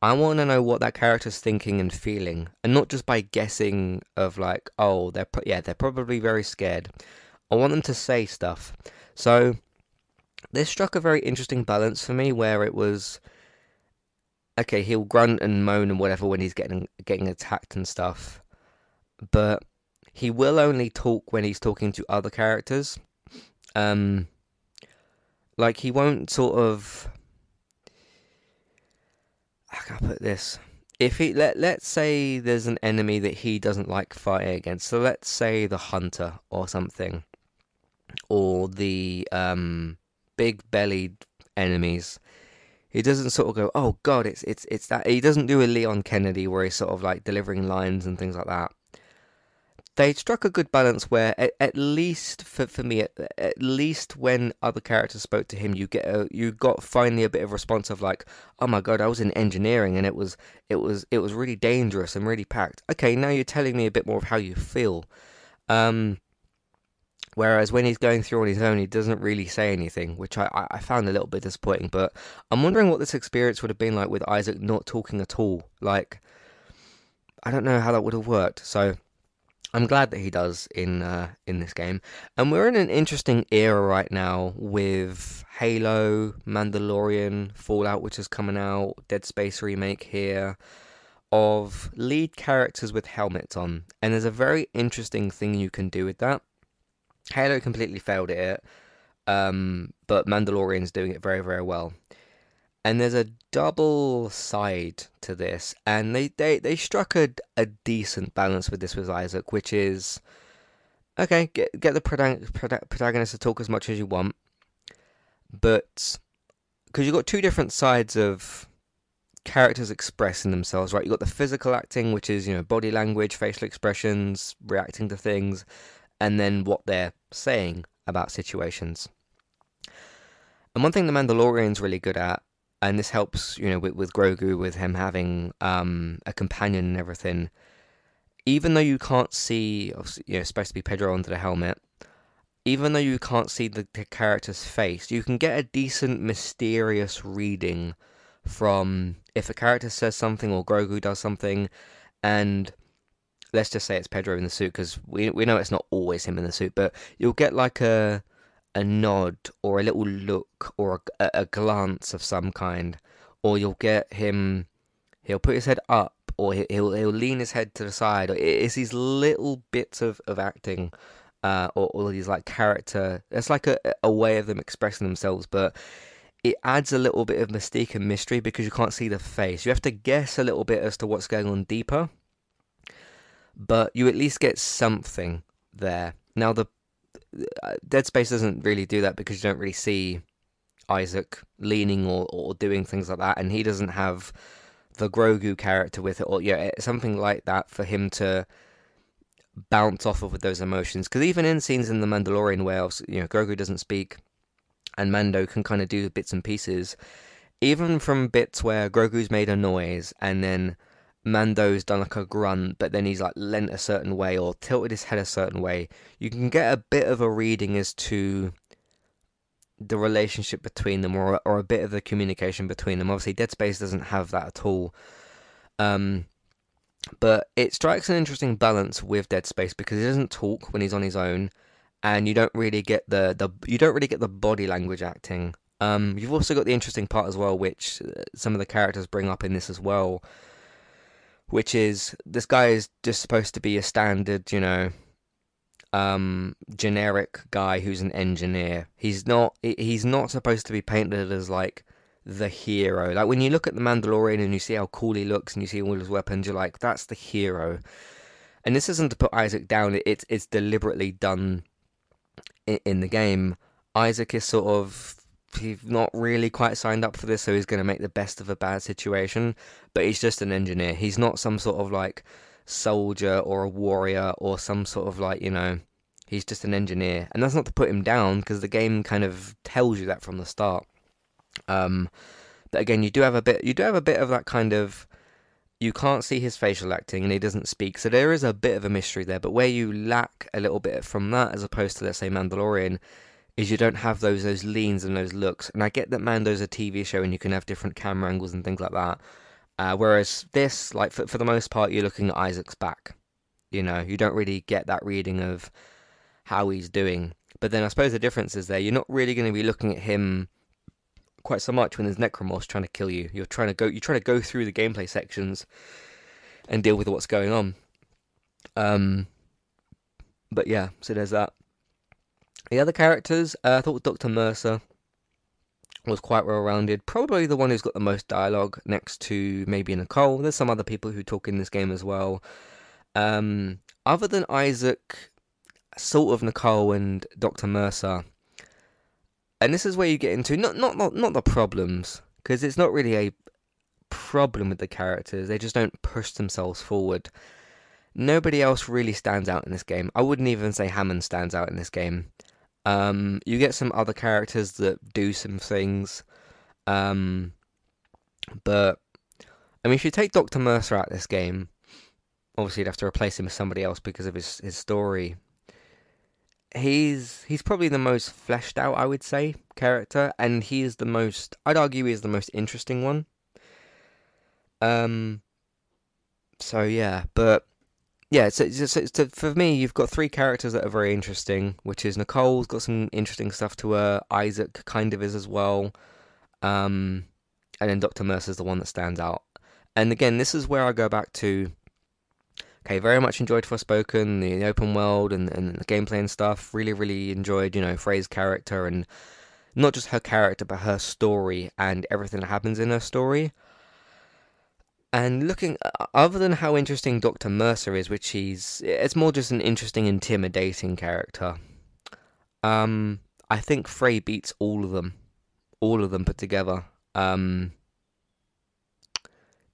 I want to know what that character's thinking and feeling, and not just by guessing of like, oh, they're pro- yeah, they're probably very scared. I want them to say stuff. So this struck a very interesting balance for me, where it was okay, he'll grunt and moan and whatever when he's getting getting attacked and stuff, but he will only talk when he's talking to other characters. Um, like he won't sort of how can I put this? If he let let's say there's an enemy that he doesn't like fighting against, so let's say the hunter or something, or the um, big bellied enemies. He doesn't sort of go, "Oh God, it's it's it's that." He doesn't do a Leon Kennedy where he's sort of like delivering lines and things like that they struck a good balance where at, at least for, for me at, at, least when other characters spoke to him you get a, you got finally a bit of response of like oh my god I was in engineering and it was it was it was really dangerous and really packed. Okay now you're telling me a bit more of how you feel. Um whereas when he's going through on his own he doesn't really say anything which I, I found a little bit disappointing but I'm wondering what this experience would have been like with Isaac not talking at all. Like I don't know how that would have worked so I'm glad that he does in uh, in this game, and we're in an interesting era right now with Halo, Mandalorian, Fallout, which is coming out, Dead Space remake here, of lead characters with helmets on, and there's a very interesting thing you can do with that. Halo completely failed at it, um, but Mandalorian's doing it very very well and there's a double side to this and they they, they struck a, a decent balance with this with isaac which is okay get, get the protagonist to talk as much as you want but because you've got two different sides of characters expressing themselves right? You've got the physical acting which is you know body language facial expressions reacting to things and then what they're saying about situations. And one thing the Mandalorian's really good at and this helps you know with, with Grogu with him having um, a companion and everything. Even though you can't see, you know, supposed to be Pedro under the helmet. Even though you can't see the, the character's face, you can get a decent mysterious reading from if a character says something or Grogu does something, and let's just say it's Pedro in the suit because we we know it's not always him in the suit, but you'll get like a a nod or a little look or a, a, glance of some kind, or you'll get him. He'll put his head up, or he'll he'll lean his head to the side. It's these little bits of of acting, uh, or all these like character. It's like a a way of them expressing themselves, but it adds a little bit of mystique and mystery because you can't see the face. You have to guess a little bit as to what's going on deeper, but you at least get something there. Now the Dead Space doesn't really do that because you don't really see Isaac leaning or, or doing things like that, and he doesn't have the Grogu character with it, or yeah, something like that for him to bounce off of with those emotions. Because even in scenes in The Mandalorian where you know Grogu doesn't speak, and Mando can kind of do bits and pieces, even from bits where Grogu's made a noise and then Mando's done like a grunt, but then he's like leant a certain way or tilted his head a certain way, you can get a bit of a reading as to the relationship between them or or a bit of the communication between them. Obviously, Dead Space doesn't have that at all. Um, but it strikes an interesting balance with Dead Space because he doesn't talk when he's on his own, and you don't really get the the you don't really get the body language acting. Um, you've also got the interesting part as well, which uh, some of the characters bring up in this as well, which is this guy is just supposed to be a standard, you know, um, generic guy who's an engineer. He's not. He's not supposed to be painted as like the hero. Like when you look at the Mandalorian and you see how cool he looks and you see all his weapons, you're like, that's the hero. And this isn't to put Isaac down. It's it's deliberately done in, in the game. Isaac is sort of he's not really quite signed up for this, so he's going to make the best of a bad situation. But he's just an engineer. He's not some sort of like soldier or a warrior or some sort of like you know he's just an engineer and that's not to put him down because the game kind of tells you that from the start um but again you do have a bit you do have a bit of that kind of you can't see his facial acting and he doesn't speak so there is a bit of a mystery there but where you lack a little bit from that as opposed to let's say mandalorian is you don't have those those leans and those looks and i get that mando's a tv show and you can have different camera angles and things like that uh, whereas this, like for, for the most part, you're looking at Isaac's back. You know, you don't really get that reading of how he's doing. But then I suppose the difference is there, you're not really going to be looking at him quite so much when there's Necromorphs trying to kill you. You're trying to go, you're trying to go through the gameplay sections and deal with what's going on. Um, but yeah, so there's that. The other characters, uh, I thought Dr. Mercer was quite well rounded. Probably the one who's got the most dialogue next to maybe Nicole. There's some other people who talk in this game as well. Um, other than Isaac, sort of Nicole and Dr. Mercer. And this is where you get into not not not, not the problems because it's not really a problem with the characters. They just don't push themselves forward. Nobody else really stands out in this game. I wouldn't even say Hammond stands out in this game. Um, you get some other characters that do some things, um, but I mean, if you take Doctor Mercer out of this game, obviously you'd have to replace him with somebody else because of his his story. He's he's probably the most fleshed out, I would say, character, and he is the most. I'd argue he is the most interesting one. Um. So yeah, but yeah, so, so, so, for me, you've got three characters that are very interesting, which is Nicole's got some interesting stuff to her. Isaac kind of is as well, um, and then Doctor Mercer's the one that stands out. And again, this is where I go back to. Okay, very much enjoyed Forspoken, the, open world and, and the gameplay and stuff. Really, really enjoyed, you know, Frey's character and not just her character, but her story and everything that happens in her story. And looking, uh, other than how interesting Dr. Mercer is, which he's, it's more just an interesting, intimidating character. Um, I think Frey beats all of them, all of them put together. Um,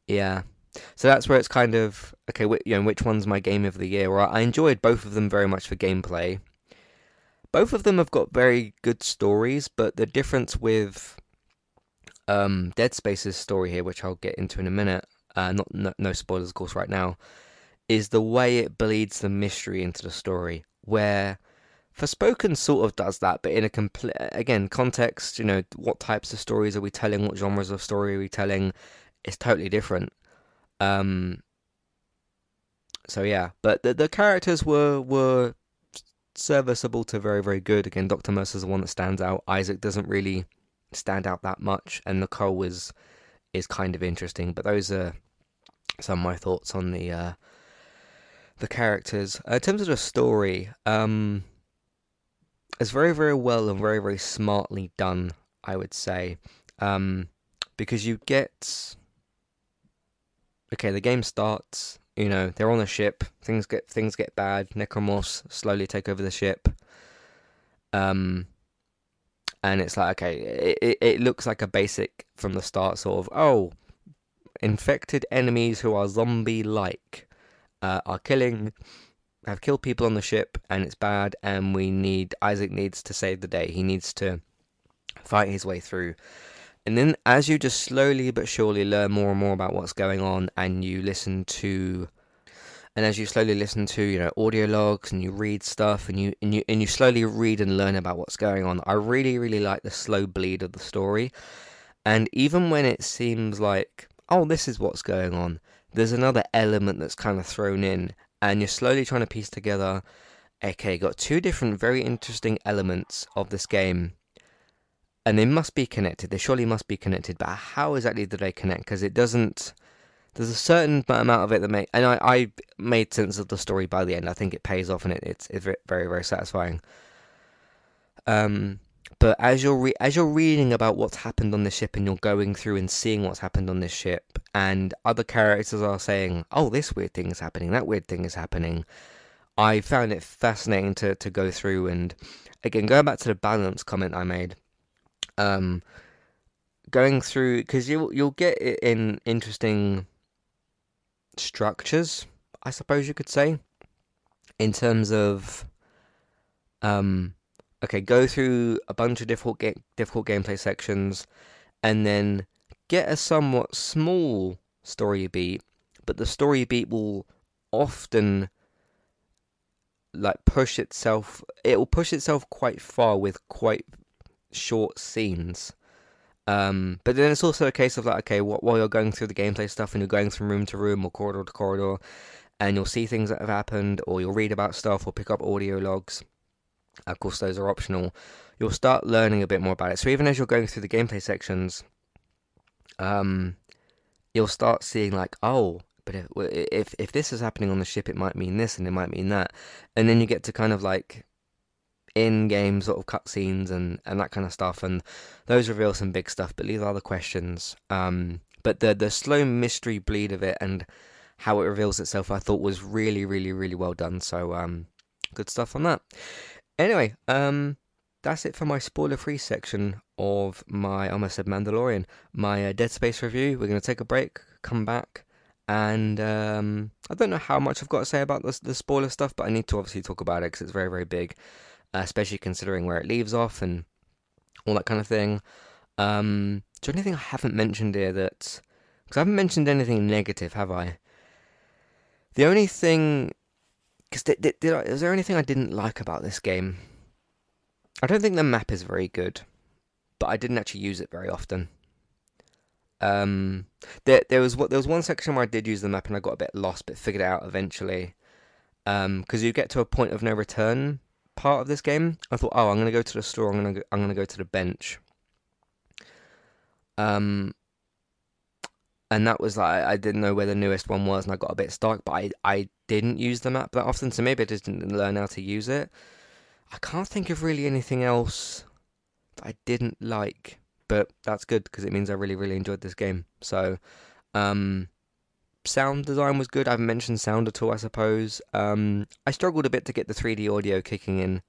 yeah, so that's where it's kind of okay. You know, which one's my game of the year? Well, I enjoyed both of them very much for gameplay. Both of them have got very good stories, but the difference with um, Dead Space's story here, which I'll get into in a minute, uh, not no, no spoilers of course right now, is the way it bleeds the mystery into the story. Where Forspoken sort of does that, but in a complete again context. You know, what types of stories are we telling? What genres of story are we telling? It's totally different. Um. So yeah, but the the characters were were serviceable to very very good. Again, Doctor Mercer's the one that stands out. Isaac doesn't really stand out that much, and Nicole was is kind of interesting. But those are some of my thoughts on the uh, the characters. Uh, in terms of the story, um, it's very very well and very very smartly done. I would say um, because you get okay. The game starts. You know they're on a ship. Things get things get bad. Necromorphs slowly take over the ship. Um, and it's like okay, it, it, looks like a basic from the start sort of oh, infected enemies who are zombie-like uh, are killing, have killed people on the ship, and it's bad, and we need Isaac needs to save the day. He needs to fight his way through. And then, as you just slowly but surely learn more and more about what's going on, and you listen to and as you slowly listen to you know audio logs and you read stuff and you and you and you slowly read and learn about what's going on i really really like the slow bleed of the story. And even when it seems like oh this is what's going on there's another element that's kind of thrown in and you're slowly trying to piece together okay got two different very interesting elements of this game. And they must be connected. They surely must be connected but how exactly do they connect? Because it doesn't there's a certain amount of it that make, and I, I made sense of the story by the end. I think it pays off, and it, it's, it's very very satisfying. Um, but as you're re- as you're reading about what's happened on the ship, and you're going through and seeing what's happened on this ship, and other characters are saying, "Oh, this weird thing is happening. That weird thing is happening." I found it fascinating to to go through, and again, going back to the balance comment I made. Um, going through because you you'll get it in interesting structures. I suppose you could say, in terms of, um, okay, go through a bunch of difficult ga- difficult gameplay sections, and then get a somewhat small story beat, but the story beat will often like push itself it will push itself quite far with quite short scenes um, but then it's also a case of like okay while you're going through the gameplay stuff and you're going from room to room or corridor to corridor and you'll see things that have happened or you'll read about stuff or pick up audio logs of course those are optional you'll start learning a bit more about it. So even as you're going through the gameplay sections um, you'll start seeing like oh but if, if if this is happening on the ship, it might mean this and it might mean that, and then you get to kind of like in-game sort of cutscenes and and that kind of stuff, and those reveal some big stuff. But these are the questions. Um, but the the slow mystery bleed of it and how it reveals itself, I thought was really, really, really well done. So um, good stuff on that. Anyway, um, that's it for my spoiler-free section of my I almost said Mandalorian, my uh, Dead Space review. We're gonna take a break, come back and um, I don't know how much I've got to say about this, the spoiler stuff, but I need to obviously talk about it because it's very, very big, especially considering where it leaves off and all that kind of thing. Um, is there anything I haven't mentioned here that. Because I haven't mentioned anything negative, have I? The only thing. Because did, did, did is there anything I didn't like about this game? I don't think the map is very good, but I didn't actually use it very often. Um, there, there was what there was one section where I did use the map and I got a bit lost, but figured it out eventually. Um, because you get to a point of no return part of this game. I thought, oh, I'm gonna go to the store. I'm gonna go, I'm gonna go to the bench. Um, and that was like I didn't know where the newest one was, and I got a bit stuck. But I I didn't use the map that often, so maybe I just didn't learn how to use it. I can't think of really anything else that I didn't like but that's good because it means I really, really enjoyed this game. So, um, sound design was good. I haven't mentioned sound at all, I suppose. Um, I struggled a bit to get the 3D audio kicking in,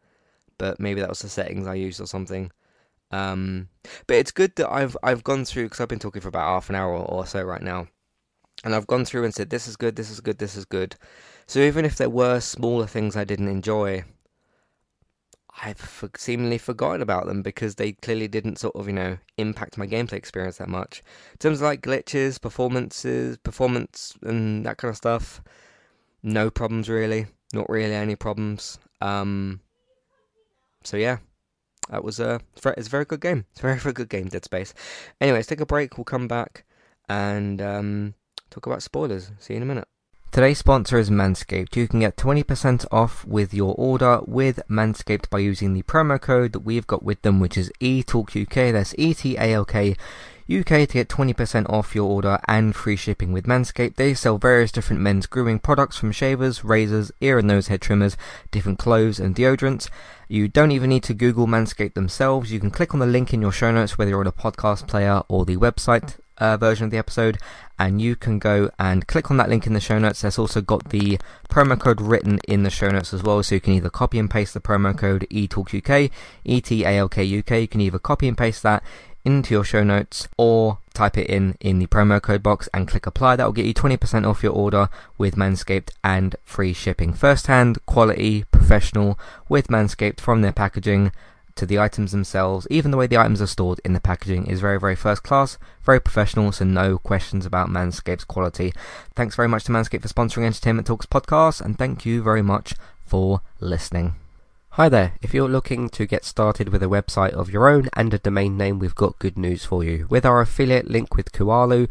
but maybe that was the settings I used or something. Um, but it's good that I've I've gone through because I've been talking for about half an hour or so right now, and I've gone through and said this is good, this is good, this is good. So even if there were smaller things I didn't enjoy, I've seemingly forgotten about them because they clearly didn't sort of, you know, impact my gameplay experience that much. In terms of like glitches, performances, performance, and that kind of stuff, no problems really. Not really any problems. Um, so yeah, that was a it's a very good game. It's a very very good game, Dead Space. Anyways, take a break. We'll come back and um, talk about spoilers. See you in a minute. Today's sponsor is Manscaped. You can get 20% off with your order with Manscaped by using the promo code that we've got with them, which is ETALKUK. That's E T A L K UK to get 20% off your order and free shipping with Manscaped. They sell various different men's grooming products from shavers, razors, ear and nose hair trimmers, different clothes and deodorants. You don't even need to Google Manscaped themselves. You can click on the link in your show notes, whether you're on a podcast player or the website uh, version of the episode, and you can go and click on that link in the show notes. There's also got the promo code written in the show notes as well, so you can either copy and paste the promo code ETALKUK, E-T-A-L-K-U-K. You can either copy and paste that into your show notes or type it in in the promo code box and click apply. That will get you 20% off your order with Manscaped and free shipping. First hand, quality, professional with Manscaped from their packaging to the items themselves, even the way the items are stored in the packaging is very, very first class, very professional, so no questions about Manscaped's quality. Thanks very much to Manscaped for sponsoring Entertainment Talks podcast, and thank you very much for listening. Hi there, if you're looking to get started with a website of your own and a domain name, we've got good news for you. With our affiliate link with Kualo,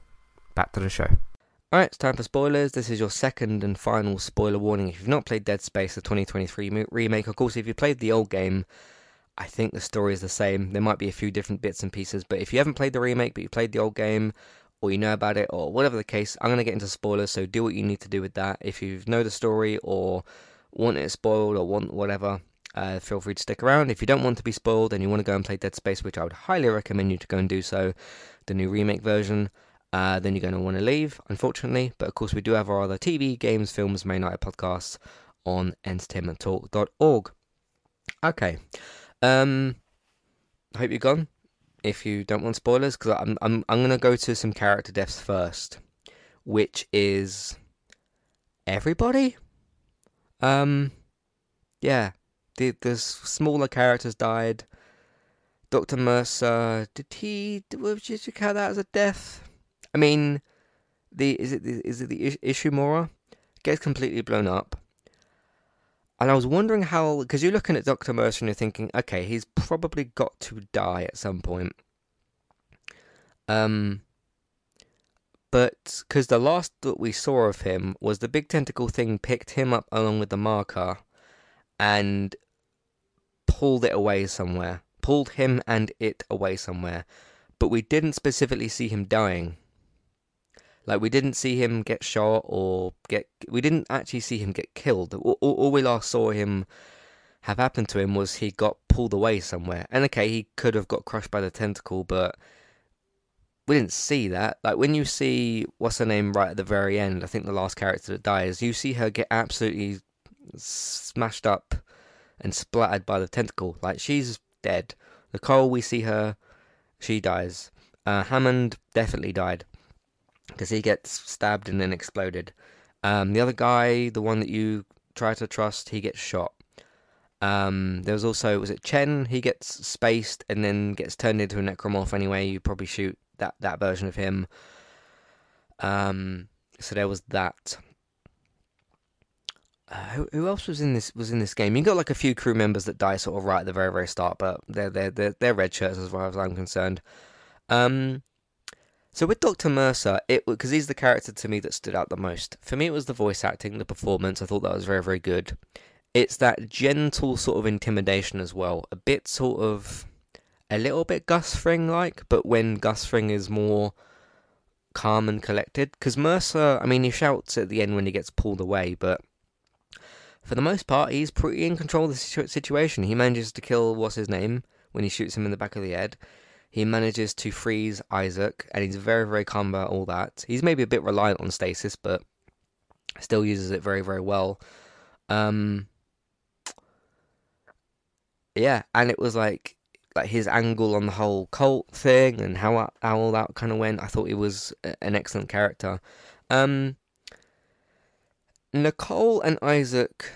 Back to the show. Alright, it's time for spoilers. This is your second and final spoiler warning. If you've not played Dead Space, the 2023 remake, of course, if you played the old game, I think the story is the same. There might be a few different bits and pieces, but if you haven't played the remake, but you played the old game, or you know about it, or whatever the case, I'm going to get into spoilers, so do what you need to do with that. If you know the story, or want it spoiled, or want whatever, uh, feel free to stick around. If you don't want to be spoiled and you want to go and play Dead Space, which I would highly recommend you to go and do so, the new remake version, uh, then you're going to want to leave, unfortunately. But of course, we do have our other TV, games, films, main night podcasts on entertainmenttalk.org. Okay. Um, hope you're gone. If you don't want spoilers, because I'm I'm I'm gonna go to some character deaths first, which is everybody. Um, yeah, the the smaller characters died. Doctor Mercer, did he? Did you count that as a death? I mean, the is it the, is it the Ishimura gets completely blown up, and I was wondering how because you're looking at Doctor Mercer and you're thinking, okay, he's probably got to die at some point. Um, but because the last that we saw of him was the big tentacle thing picked him up along with the marker, and pulled it away somewhere, pulled him and it away somewhere, but we didn't specifically see him dying. Like we didn't see him get shot or get. We didn't actually see him get killed. All, all, we last saw him have happened to him was he got pulled away somewhere. And okay, he could have got crushed by the tentacle, but we didn't see that. Like when you see what's her name right at the very end, I think the last character that dies, you see her get absolutely smashed up and splattered by the tentacle. Like she's dead. Nicole, we see her, she dies. Uh, Hammond definitely died because he gets stabbed and then exploded. Um, the other guy, the one that you try to trust, he gets shot. Um, there was also was it Chen? He gets spaced and then gets turned into a necromorph. Anyway, you probably shoot that that version of him. Um, so there was that. Uh, who, who, else was in this was in this game? You got like a few crew members that die sort of right at the very very start, but they're they're they're, they're red shirts as far as I'm concerned. Um, so with Dr. Mercer, it because he's the character to me that stood out the most. For me, it was the voice acting, the performance. I thought that was very, very good. It's that gentle sort of intimidation as well. A bit sort of, a little bit Gus Fring like, but when Gus Fring is more calm and collected. Because Mercer, I mean, he shouts at the end when he gets pulled away, but for the most part, he's pretty in control of the situation. He manages to kill what's his name when he shoots him in the back of the head. He manages to freeze Isaac, and he's very, very calm about all that. He's maybe a bit reliant on stasis, but still uses it very, very well. Um, yeah, and it was like like his angle on the whole cult thing and how how all that kind of went. I thought he was an excellent character. Um, Nicole and Isaac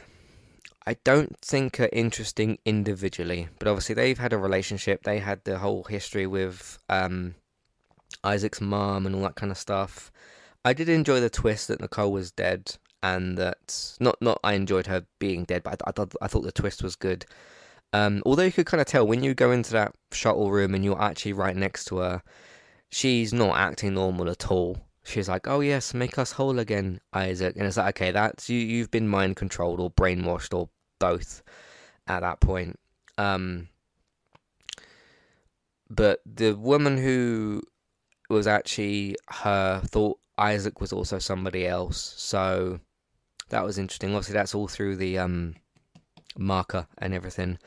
I don't think are interesting individually, but obviously they've had a relationship. They had the whole history with um, Isaac's mom and all that kind of stuff. I did enjoy the twist that Nicole was dead, and that not not I enjoyed her being dead, but I, I thought I thought the twist was good. Um, although you could kind of tell when you go into that shuttle room and you're actually right next to her, she's not acting normal at all. She's like, "Oh yes, make us whole again, Isaac," and it's like, "Okay, that's you. You've been mind controlled or brainwashed or both at that point. Um, but the woman who was actually her thought Isaac was also somebody else, so that was interesting. Obviously, that's all through the um, marker and everything.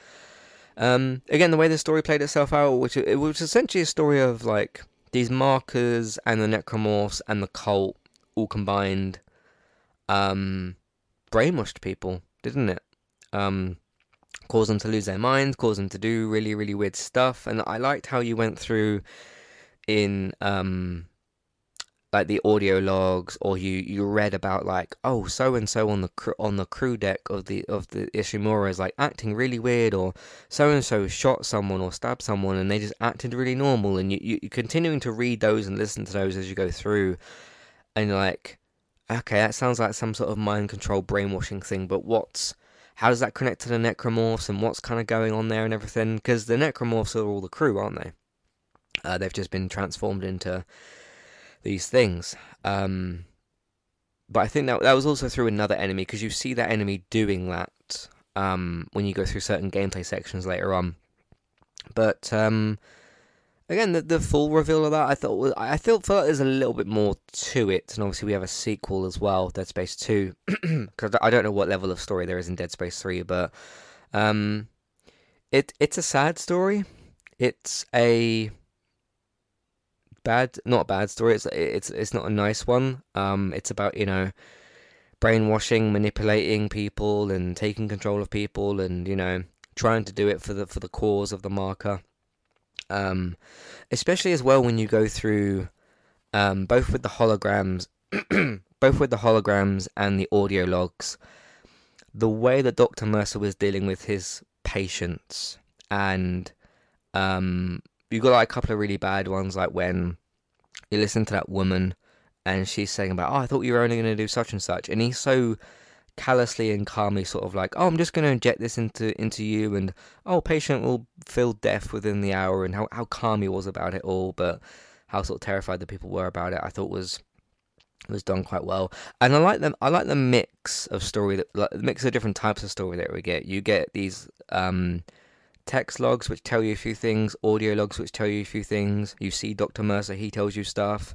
Um, again, the way the story played itself out, which it was essentially a story of like these markers and the necromorphs and the cult all combined, um, brainwashed people, didn't it? Um, caused them to lose their minds, cause them to do really, really weird stuff. And I liked how you went through in um, like the audio logs or you you read about like oh so and so on the cr- on the crew deck of the of the Ishimura is like acting really weird or so and so shot someone or stabbed someone and they just acted really normal and you, you you're continuing to read those and listen to those as you go through and you're like okay that sounds like some sort of mind control brainwashing thing but what's how does that connect to the necromorphs and what's kind of going on there and everything because the necromorphs are all the crew aren't they uh, they've just been transformed into these things. Um, but I think that that was also through another enemy because you see that enemy doing that um, when you go through certain gameplay sections later on. But um, again, the, the full reveal of that I thought was, I felt felt there's a little bit more to it, and obviously we have a sequel as well, Dead Space Two, *clears throat* because I don't know what level of story there is in Dead Space Three, but um, it it's a sad story. It's a bad, not a bad story. It's it's it's not a nice one. Um, it's about you know brainwashing, manipulating people, and taking control of people, and you know trying to do it for the for the cause of the marker. Um, especially as well when you go through um, both with the holograms, *clears throat* both with the holograms and the audio logs. The way that Dr. Mercer was dealing with his patients and um, you got like a couple of really bad ones, like when you listen to that woman and she's saying about, oh, I thought you were only going to do such and such, and he's so callously and calmly sort of like, oh, I'm just going to inject this into into you, and oh, patient will feel death within the hour, and how how calm he was about it all, but how sort of terrified the people were about it, I thought was was done quite well. And I like them. I like the mix of story that like, the mix of different types of story that we get. You get these um, text logs which tell you a few things, audio logs which tell you a few things. You see Dr. Mercer, he tells you stuff.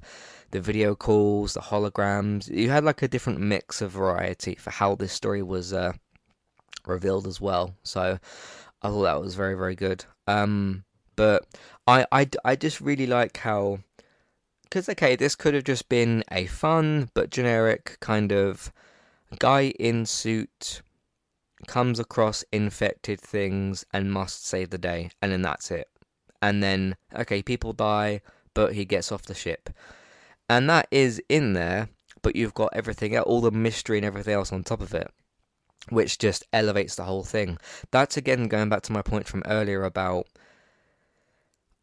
The video calls, the holograms. You had like a different mix of variety for how this story was uh, revealed as well. So I thought that was very, very good. Um, but I, I, I just really like how. Because, okay, this could have just been a fun but generic kind of guy in suit comes across infected things and must save the day, and then that's it. And then, okay, people die, but he gets off the ship. And that is in there, but you've got everything, all the mystery and everything else on top of it, which just elevates the whole thing. That's again going back to my point from earlier about.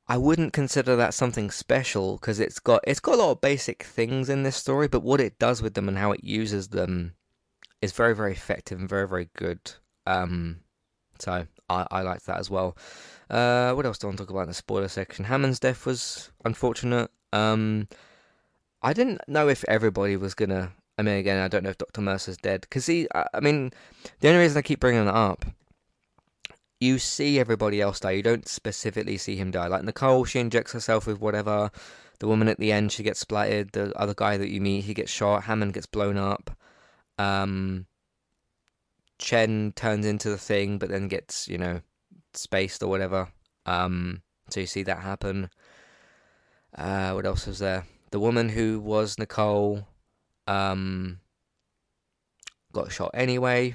I wouldn't consider that something special because it's got it's got a lot of basic things in this story, but what it does with them and how it uses them is very very effective and very very good. Um, so I, I liked that as well. Uh, what else do I want to talk about in the spoiler section? Hammond's death was unfortunate. Um, I didn't know if everybody was gonna. I mean, again, I don't know if Doctor Mercer's dead because he. I, I mean, the only reason I keep bringing it up, you see everybody else die. You don't specifically see him die. Like Nicole, she injects herself with whatever. The woman at the end, she gets splattered. The other guy that you meet, he gets shot. Hammond gets blown up. Um, Chen turns into the thing, but then gets you know spaced or whatever. Um, so you see that happen. Uh, what else was there? The woman who was Nicole um, got shot anyway,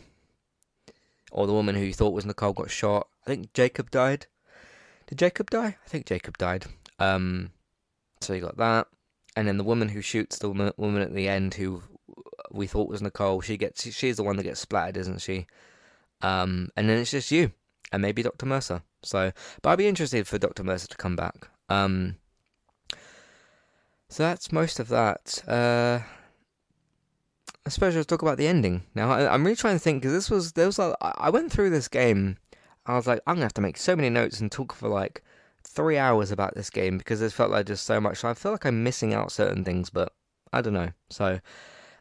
or the woman who you thought was Nicole got shot. I think Jacob died. Did Jacob die? I think Jacob died. Um, so you got that, and then the woman who shoots the woman, woman at the end who we thought was Nicole. She gets she's the one that gets splattered, isn't she? Um, and then it's just you and maybe Dr. Mercer. So, but I'd be interested for Dr. Mercer to come back. Um, so that's most of that. Uh, I suppose let's talk about the ending now. I, am really trying to think because this was there was like, I went through this game. I was like, I'm gonna have to make so many notes and talk for like three hours about this game because it felt like just so much. I feel like I'm missing out certain things, but I don't know. So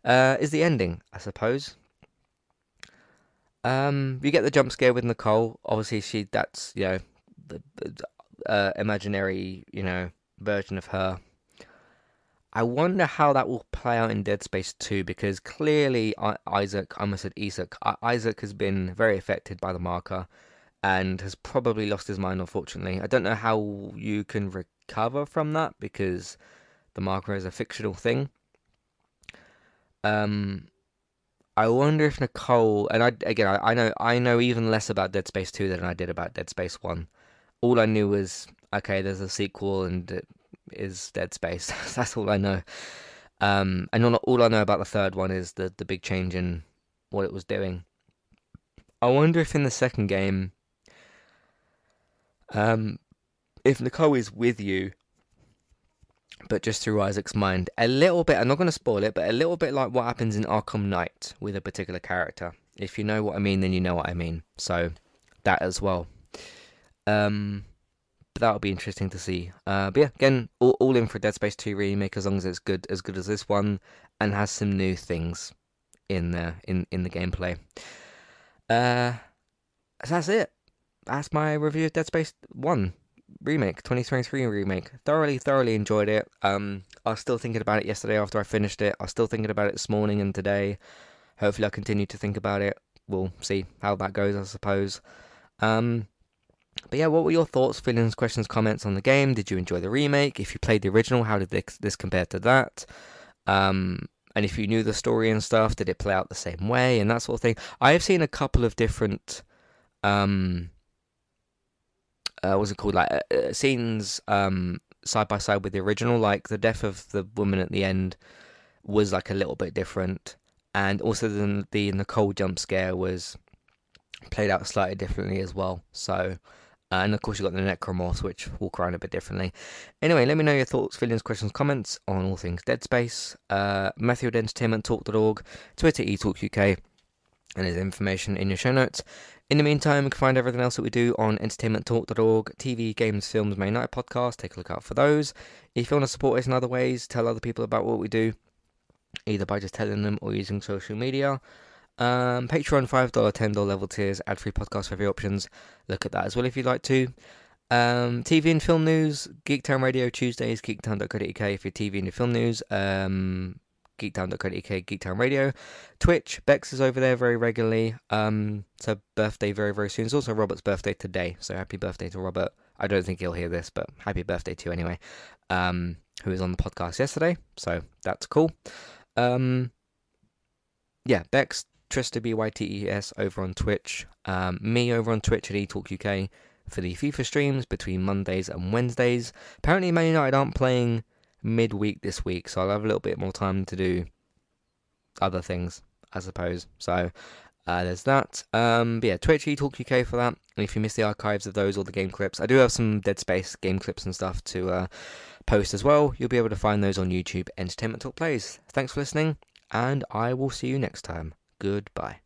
uh, is the ending, I suppose. Um, you get the jump scare with Nicole. Obviously, she that's you know the, the uh, imaginary you know version of her. I wonder how that will play out in Dead Space 2 because clearly Isaac, I almost said Isaac, Isaac has been very affected by the marker and has probably lost his mind, unfortunately. I don't know how you can recover from that because the marker is a fictional thing. Um, I wonder if Nicole and I again I, I know I know even less about Dead Space 2 than I did about Dead Space 1. All I knew was okay, there's a sequel and it is Dead Space. *laughs* That's all I know. Um, and all, all I know about the third one is the the big change in what it was doing. I wonder if in the second game, um, if Nicole is with you, but just through Isaac's mind, a little bit. I'm not going to spoil it, but a little bit like what happens in Arkham Knight with a particular character. If you know what I mean, then you know what I mean. So that as well. Um, but that'll be interesting to see. Uh, but yeah, again, all, all in for Dead Space 2 remake as long as it's good as good as this one and has some new things in the in in the gameplay. Uh, so that's it. That's my review of Dead Space 1 remake, 2023 remake. Thoroughly, thoroughly enjoyed it. Um, I was still thinking about it yesterday after I finished it. I was still thinking about it this morning and today. Hopefully, I'll continue to think about it. We'll see how that goes, I suppose. Um, but yeah, what were your thoughts, feelings, questions, comments on the game? Did you enjoy the remake? If you played the original, how did this, this compare to that? Um, and if you knew the story and stuff, did it play out the same way and that sort of thing? I have seen a couple of different, um, uh, it called? Like uh, uh, scenes um, side by side with the original. Like the death of the woman at the end was like a little bit different, and also the the Nicole jump scare was played out slightly differently as well. So uh, and of course, you've got the Necromorphs, which walk around a bit differently. Anyway, let me know your thoughts, feelings, questions, comments on all things Dead Space. Uh, Matthew at Twitter, eTalkUK, and there's information in your show notes. In the meantime, you can find everything else that we do on entertainmenttalk.org, TV, games, films, main night podcast. Take a look out for those. If you want to support us in other ways, tell other people about what we do, either by just telling them or using social media. Um, Patreon, $5, $10 level tiers, ad free podcast for every options. Look at that as well if you'd like to. Um, TV and film news, Geektown Radio Tuesdays, geektown.co.uk you're TV and film news. Um, geektown.co.uk, Geektown Radio. Twitch, Bex is over there very regularly. Um, her birthday very, very soon. It's also Robert's birthday today, so happy birthday to Robert. I don't think he'll hear this, but happy birthday to you anyway. Um, who was on the podcast yesterday, so that's cool. Um, yeah, Bex, Trista B-Y-T-E-S over on Twitch. Um, me over on Twitch at eTalkUK for the FIFA streams between Mondays and Wednesdays. Apparently Man United aren't playing midweek this week, so I'll have a little bit more time to do other things, I suppose. So uh, there's that. Um, but yeah, Twitch, eTalkUK for that. And if you miss the archives of those or the game clips, I do have some Dead Space game clips and stuff to uh, post as well. You'll be able to find those on YouTube, Entertainment Talk Plays. Thanks for listening, and I will see you next time. Goodbye.